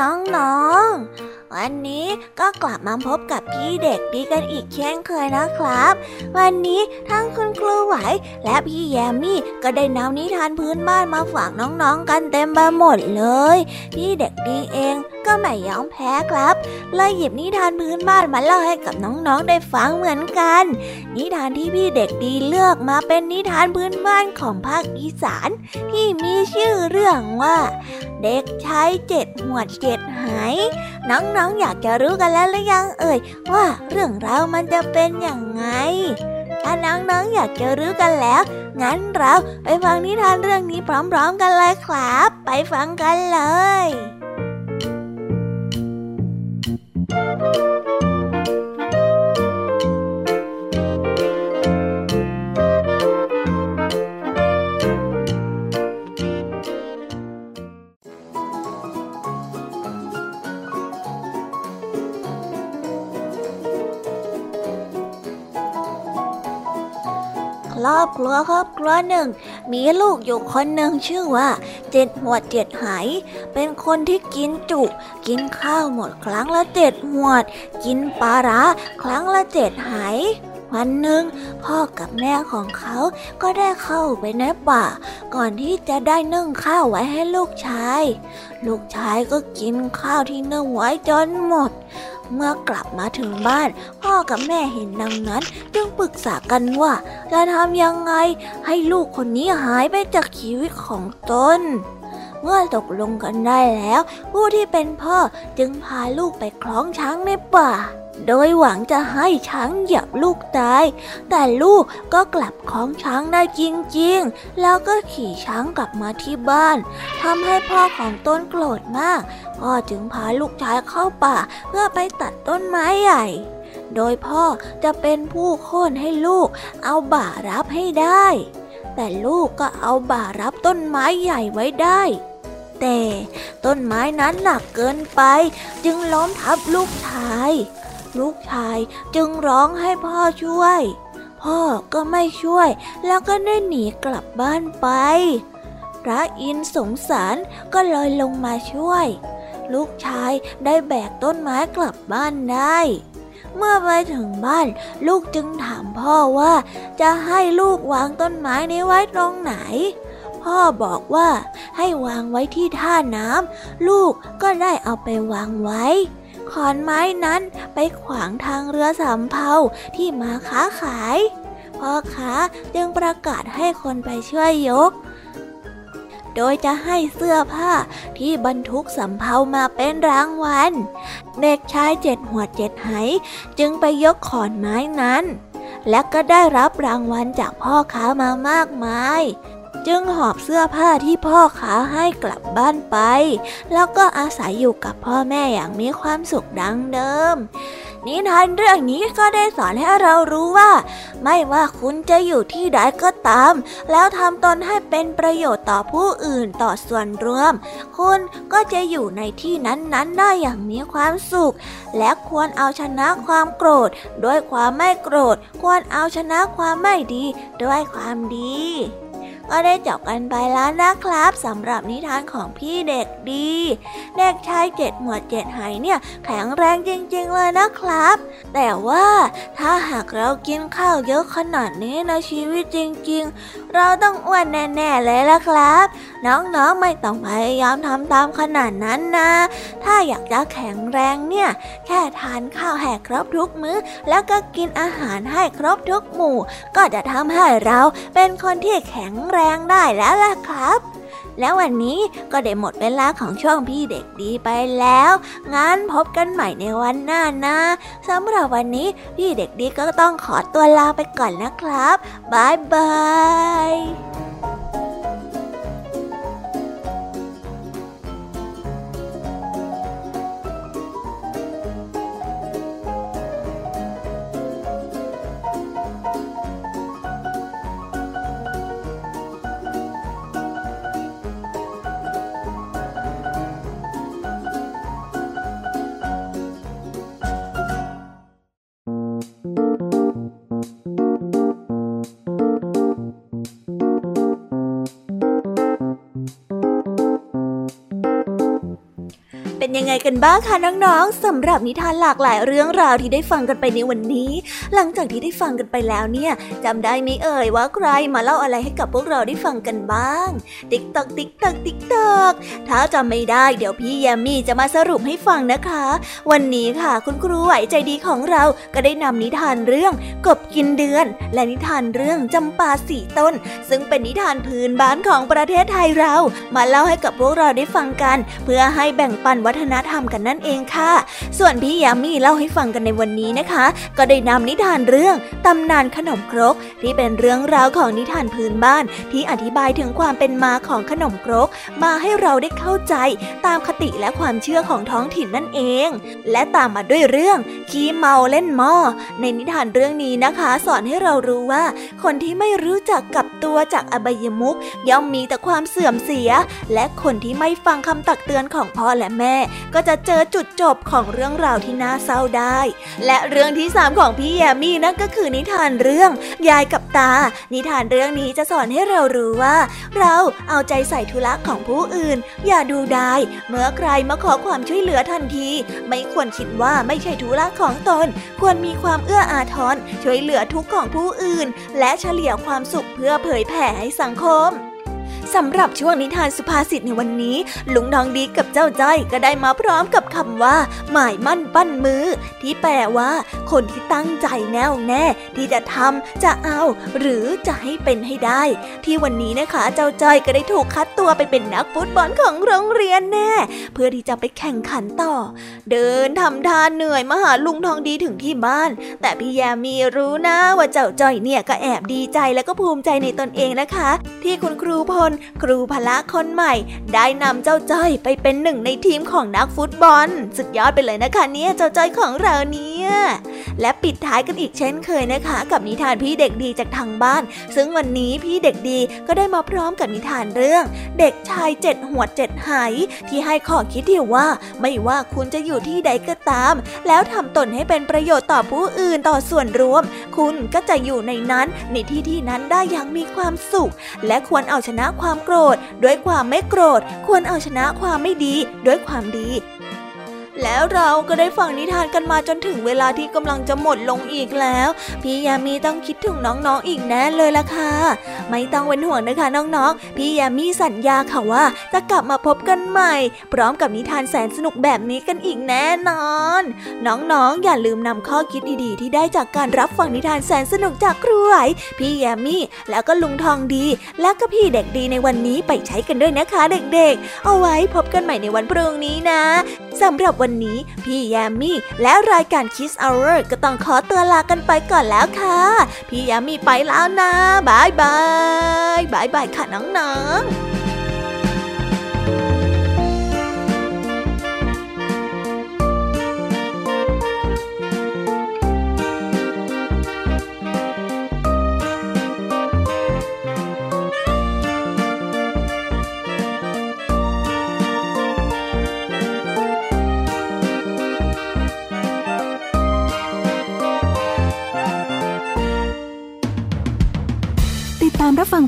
Speaker 1: น้องๆ วันนี้ก็กลับมาพบกับพี่เด็กดีกันอีกเช่นเคยนะครับ วันนี้ทั้งคุณครูไหวและพี่แยมมี่ก็ได้นำนิทานพื้นบ้านมาฝากน้องๆกันเต็มไปหมดเลย พี่เด็กดีเอง ก็ไม่ยอมแพ้ครับ เลยหยิบนิทานพื้นบ้านมาเล่าให้กับน้องๆได้ฟังเหมือนกัน นิทานที่พี่เด็กดีเลือกมาเป็นนิทานพื้นบ้านของภาคอีสาน ที่มีชื่อเรื่องว่า เด็กชายเจ็ดหัวดเจ็ดหายน้องๆอยากจะรู้กันแล้วหรือยังเอ่ย ว่าเรื่องราวมันจะเป็นอย่างไงถ้าน้องๆอยากจะรู้กันแล้ว งั้นเราไปฟังนิทานเรื่องนี้พร้อมๆกันเลยครับ ไปฟังกันเลย ครอบครัวครอบครัวหนึ่ง มีลูกอยู่คนหนึ่งชื่อว่า เจ็ดหัวเจ็ดหาย เป็นคนที่กินจุ กินข้าวหมดครั้งละเจ็ดหัวด กินปลาร้าครั้งละเจ็ดหายวันหนึ่งพ่อกับแม่ของเขาก็ได้เข้าไปในป่า ก่อนที่จะได้นึ่งข้าวไว้ให้ลูกชาย ลูกชายก็กินข้าวที่นึ่งไว้จนหมด เมื่อกลับมาถึงบ้าน พ่อกับแม่เห็นดังนั้นจึงปรึกษากันว่า จะทำยังไงให้ลูกคนนี้หายไปจากชีวิตของตนเมื่อตกลงกันได้แล้ว ผู้ที่เป็นพ่อจึงพาลูกไปคล้องช้างในป่า โดยหวังจะให้ช้างเหยียบลูกตาย แต่ลูกก็กลับคล้องช้างได้จริงๆ แล้วก็ขี่ช้างกลับมาที่บ้านทำให้พ่อของต้นโกรธมาก พ่อจึงพาลูกชายเข้าป่าเพื่อไปตัดต้นไม้ใหญ่ โดยพ่อจะเป็นผู้โค่นให้ลูกเอาบ่ารับให้ได้ แต่ลูกก็เอาบ่ารับต้นไม้ใหญ่ไว้ได้แต่ต้นไม้นั้นหนักเกินไป จึงล้มทับลูกชาย ลูกชายจึงร้องให้พ่อช่วย พ่อก็ไม่ช่วยแล้วก็ได้หนีกลับบ้านไป พระอินทร์สงสารก็เลยลงมาช่วย ลูกชายได้แบกต้นไม้กลับบ้านได้ เมื่อไปถึงบ้านลูกจึงถามพ่อว่า จะให้ลูกวางต้นไม้นี้ไว้ตรงไหนพ่อบอกว่าให้วางไว้ที่ท่าน้ำลูกก็ได้เอาไปวางไว้ ขอนไม้นั้นไปขวางทางเรือสำเภาที่มาค้าขาย พ่อค้าจึงประกาศให้คนไปช่วยยก โดยจะให้เสื้อผ้าที่บรรทุกสำเภามาเป็นรางวัล เด็กชายเจ็ดหัวเจ็ดไหจึงไปยกขอนไม้นั้น และก็ได้รับรางวัลจากพ่อค้ามามากมาย จึงหอบเสื้อผ้าที่พ่อค้าให้กลับบ้านไป แล้วก็อาศัยอยู่กับพ่อแม่อย่างมีความสุขดังเดิม นิทานเรื่องนี้ก็ได้สอนให้เรารู้ว่า ไม่ว่าคุณจะอยู่ที่ใดก็ตาม แล้วทำตนให้เป็นประโยชน์ต่อผู้อื่นต่อส่วนรวม คุณก็จะอยู่ในที่นั้นๆได้อย่างมีความสุข และควรเอาชนะความโกรธ ด้วยความไม่โกรธ ควรเอาชนะความไม่ดี ด้วยความดี ก็ได้จบกันไปแล้วนะครับสำหรับนิทานของพี่เด็กดี เด็กชายเจ็ดหมวดเจ็ดหายเนี่ยแข็งแรงจริงๆเลยนะครับ แต่ว่าถ้าหากเรากินข้าวเยอะขนาดนี้ในชีวิตจริง ๆ เราต้องอ้วนแน่ๆเลยละครับ น้องๆไม่ต้องพยายามทำตามขนาดนั้นนะ ถ้าอยากจะแข็งแรงเนี่ย แค่ทานข้าวแหกครบทุกมื้อ แล้วก็กินอาหารให้ครบทุกหมู่ ก็จะทำให้เราเป็นคนที่แข็งแรงได้แล้วล่ะครับ แล้ววันนี้ก็ได้หมดเวลาของช่วงพี่เด็กดีไปแล้ว งั้นพบกันใหม่ในวันหน้านะสำหรับวันนี้พี่เด็กดีก็ต้องขอตัวลาไปก่อนนะครับบายบาย ไงกันบ้างคะน้องๆสำหรับนิทานหลากหลายเรื่องราวที่ได้ฟังกันไปในวันนี้ หลังจากที่ได้ฟังกันไปแล้วเนี่ยจำได้ไหมเอ่ยว่าใครมาเล่าอะไรให้กับพวกเราได้ฟังกันบ้าง tick tock tick tock tick tock ถ้าจำไม่ได้เดี๋ยวพี่แยมมี่จะมาสรุปให้ฟังนะคะ วันนี้ค่ะคุณครูไหวใจดีของเราก็ได้นำนิทานเรื่องกบกินเดือน และนิทานเรื่องจำปาสี่ต้น ซึ่งเป็นนิทานพื้นบ้านของประเทศไทยเรา มาเล่าให้กับพวกเราได้ฟังกัน เพื่อให้แบ่งปันวัฒนธรรมกันนั่นเองค่ะ ส่วนพี่ยามีเล่าให้ฟังกันในวันนี้นะคะ ก็ได้นำนิทานเรื่องตำนานขนมครก ที่เป็นเรื่องราวของนิทานพื้นบ้าน ที่อธิบายถึงความเป็นมาของขนมครก มาให้เราได้เข้าใจตามคติและความเชื่อของท้องถิ่นนั่นเอง และตามมาด้วยเรื่องขี้เมาเล่นหม้อในนิทานเรื่องนี้นะคะ สอนให้เรารู้ว่า คนที่ไม่รู้จักกับตัวจากอบายมุกย่อมมีแต่ความเสื่อมเสีย และคนที่ไม่ฟังคำตักเตือนของพ่อและแม่ก็จะเจอจุดจบของเรื่องราวที่น่าเศร้าได้ และเรื่องที่สามของพี่แยมมี่นั่นก็คือนิทานเรื่องยายกับตา นิทานเรื่องนี้จะสอนให้เรารู้ว่า เราเอาใจใส่ธุระของผู้อื่น อย่าดูได้เมื่อใครมาขอความช่วยเหลือทันที ไม่ควรคิดว่าไม่ใช่ธุระของตน ควรมีความเอื้ออาทรช่วยเหลือทุกของผู้อื่น และเฉลี่ยความสุขเพื่อเผยแผ่ให้สังคม สำหรับช่วงนิทานสุภาษิตในวันนี้ ลุงทองดีกับเจ้าจ้อยก็ได้มาพร้อมกับคำว่า หมายมั่นปั้นมือ ที่แปลว่า คนที่ตั้งใจแน่วแน่ ที่จะทำจะเอา หรือจะให้เป็นให้ได้ ที่วันนี้นะคะเจ้าจ้อยก็ได้ถูกคัดตัวไปเป็นนักฟุตบอลของโรงเรียนแน่ เพื่อที่จะไปแข่งขันต่อ เดินทำทานเหนื่อยมาหาลุงทองดีถึงที่บ้าน แต่พี่แยมมีรู้นะว่าเจ้าจ้อยเนี่ยก็แอบดีใจและก็ภูมิใจในตนเองนะคะ ที่คุณครูพลครูพละคนใหม่ ได้นำเจ้าจ้อยไปเป็นหนึ่งในทีมของนักฟุตบอล สุดยอดไปเลยนะคะเนี่ยเจ้าจ้อยของเราเนี่ยและปิดท้ายกันอีกเช่นเคยนะคะ กับนิทานพี่เด็กดีจากทางบ้าน ซึ่งวันนี้พี่เด็กดีก็ได้มาพร้อมกับนิทานเรื่อง เด็กชายเจ็ดหัวเจ็ดหายที่ให้ข้อคิดที่ว่า ไม่ว่าคุณจะอยู่ที่ใดก็ตาม แล้วทำตนให้เป็นประโยชน์ต่อผู้อื่นต่อส่วนรวม คุณก็จะอยู่ในนั้นในที่ที่นั้นได้อย่างมีความสุข และควรเอาชนะความโกรธ ด้วยความไม่โกรธ ควรเอาชนะความไม่ดี ด้วยความดี แล้วเราก็ได้ฟังนิทานกันมาจนถึงเวลาที่กำลังจะหมดลงอีกแล้ว พี่ยามีต้องคิดถึงน้องๆอีกแน่เลยล่ะค่ะ ไม่ต้องเป็นห่วงนะคะน้องๆ พี่ยามีสัญญาค่ะว่าจะกลับมาพบกันใหม่ พร้อมกับนิทานแสนสนุกแบบนี้กันอีกแน่นอน น้องๆ อย่าลืมนำข้อคิดดีๆ ที่ได้จากการรับฟังนิทานแสนสนุกจากครูไหวพี่ยามีแล้วก็ลุงทองดี และก็พี่เด็กดีในวันนี้ไปใช้กันด้วยนะคะเด็กๆ เอาไว้พบกันใหม่ในวันพรุ่งนี้นะสำหรับวันนี้ พี่แยมมี่และรายการ Kids Hour ก็ต้องขอตัวลากันไปก่อนแล้วค่ะ พี่แยมมี่ไปแล้วนะ bye bye bye bye ค่ะน้องๆ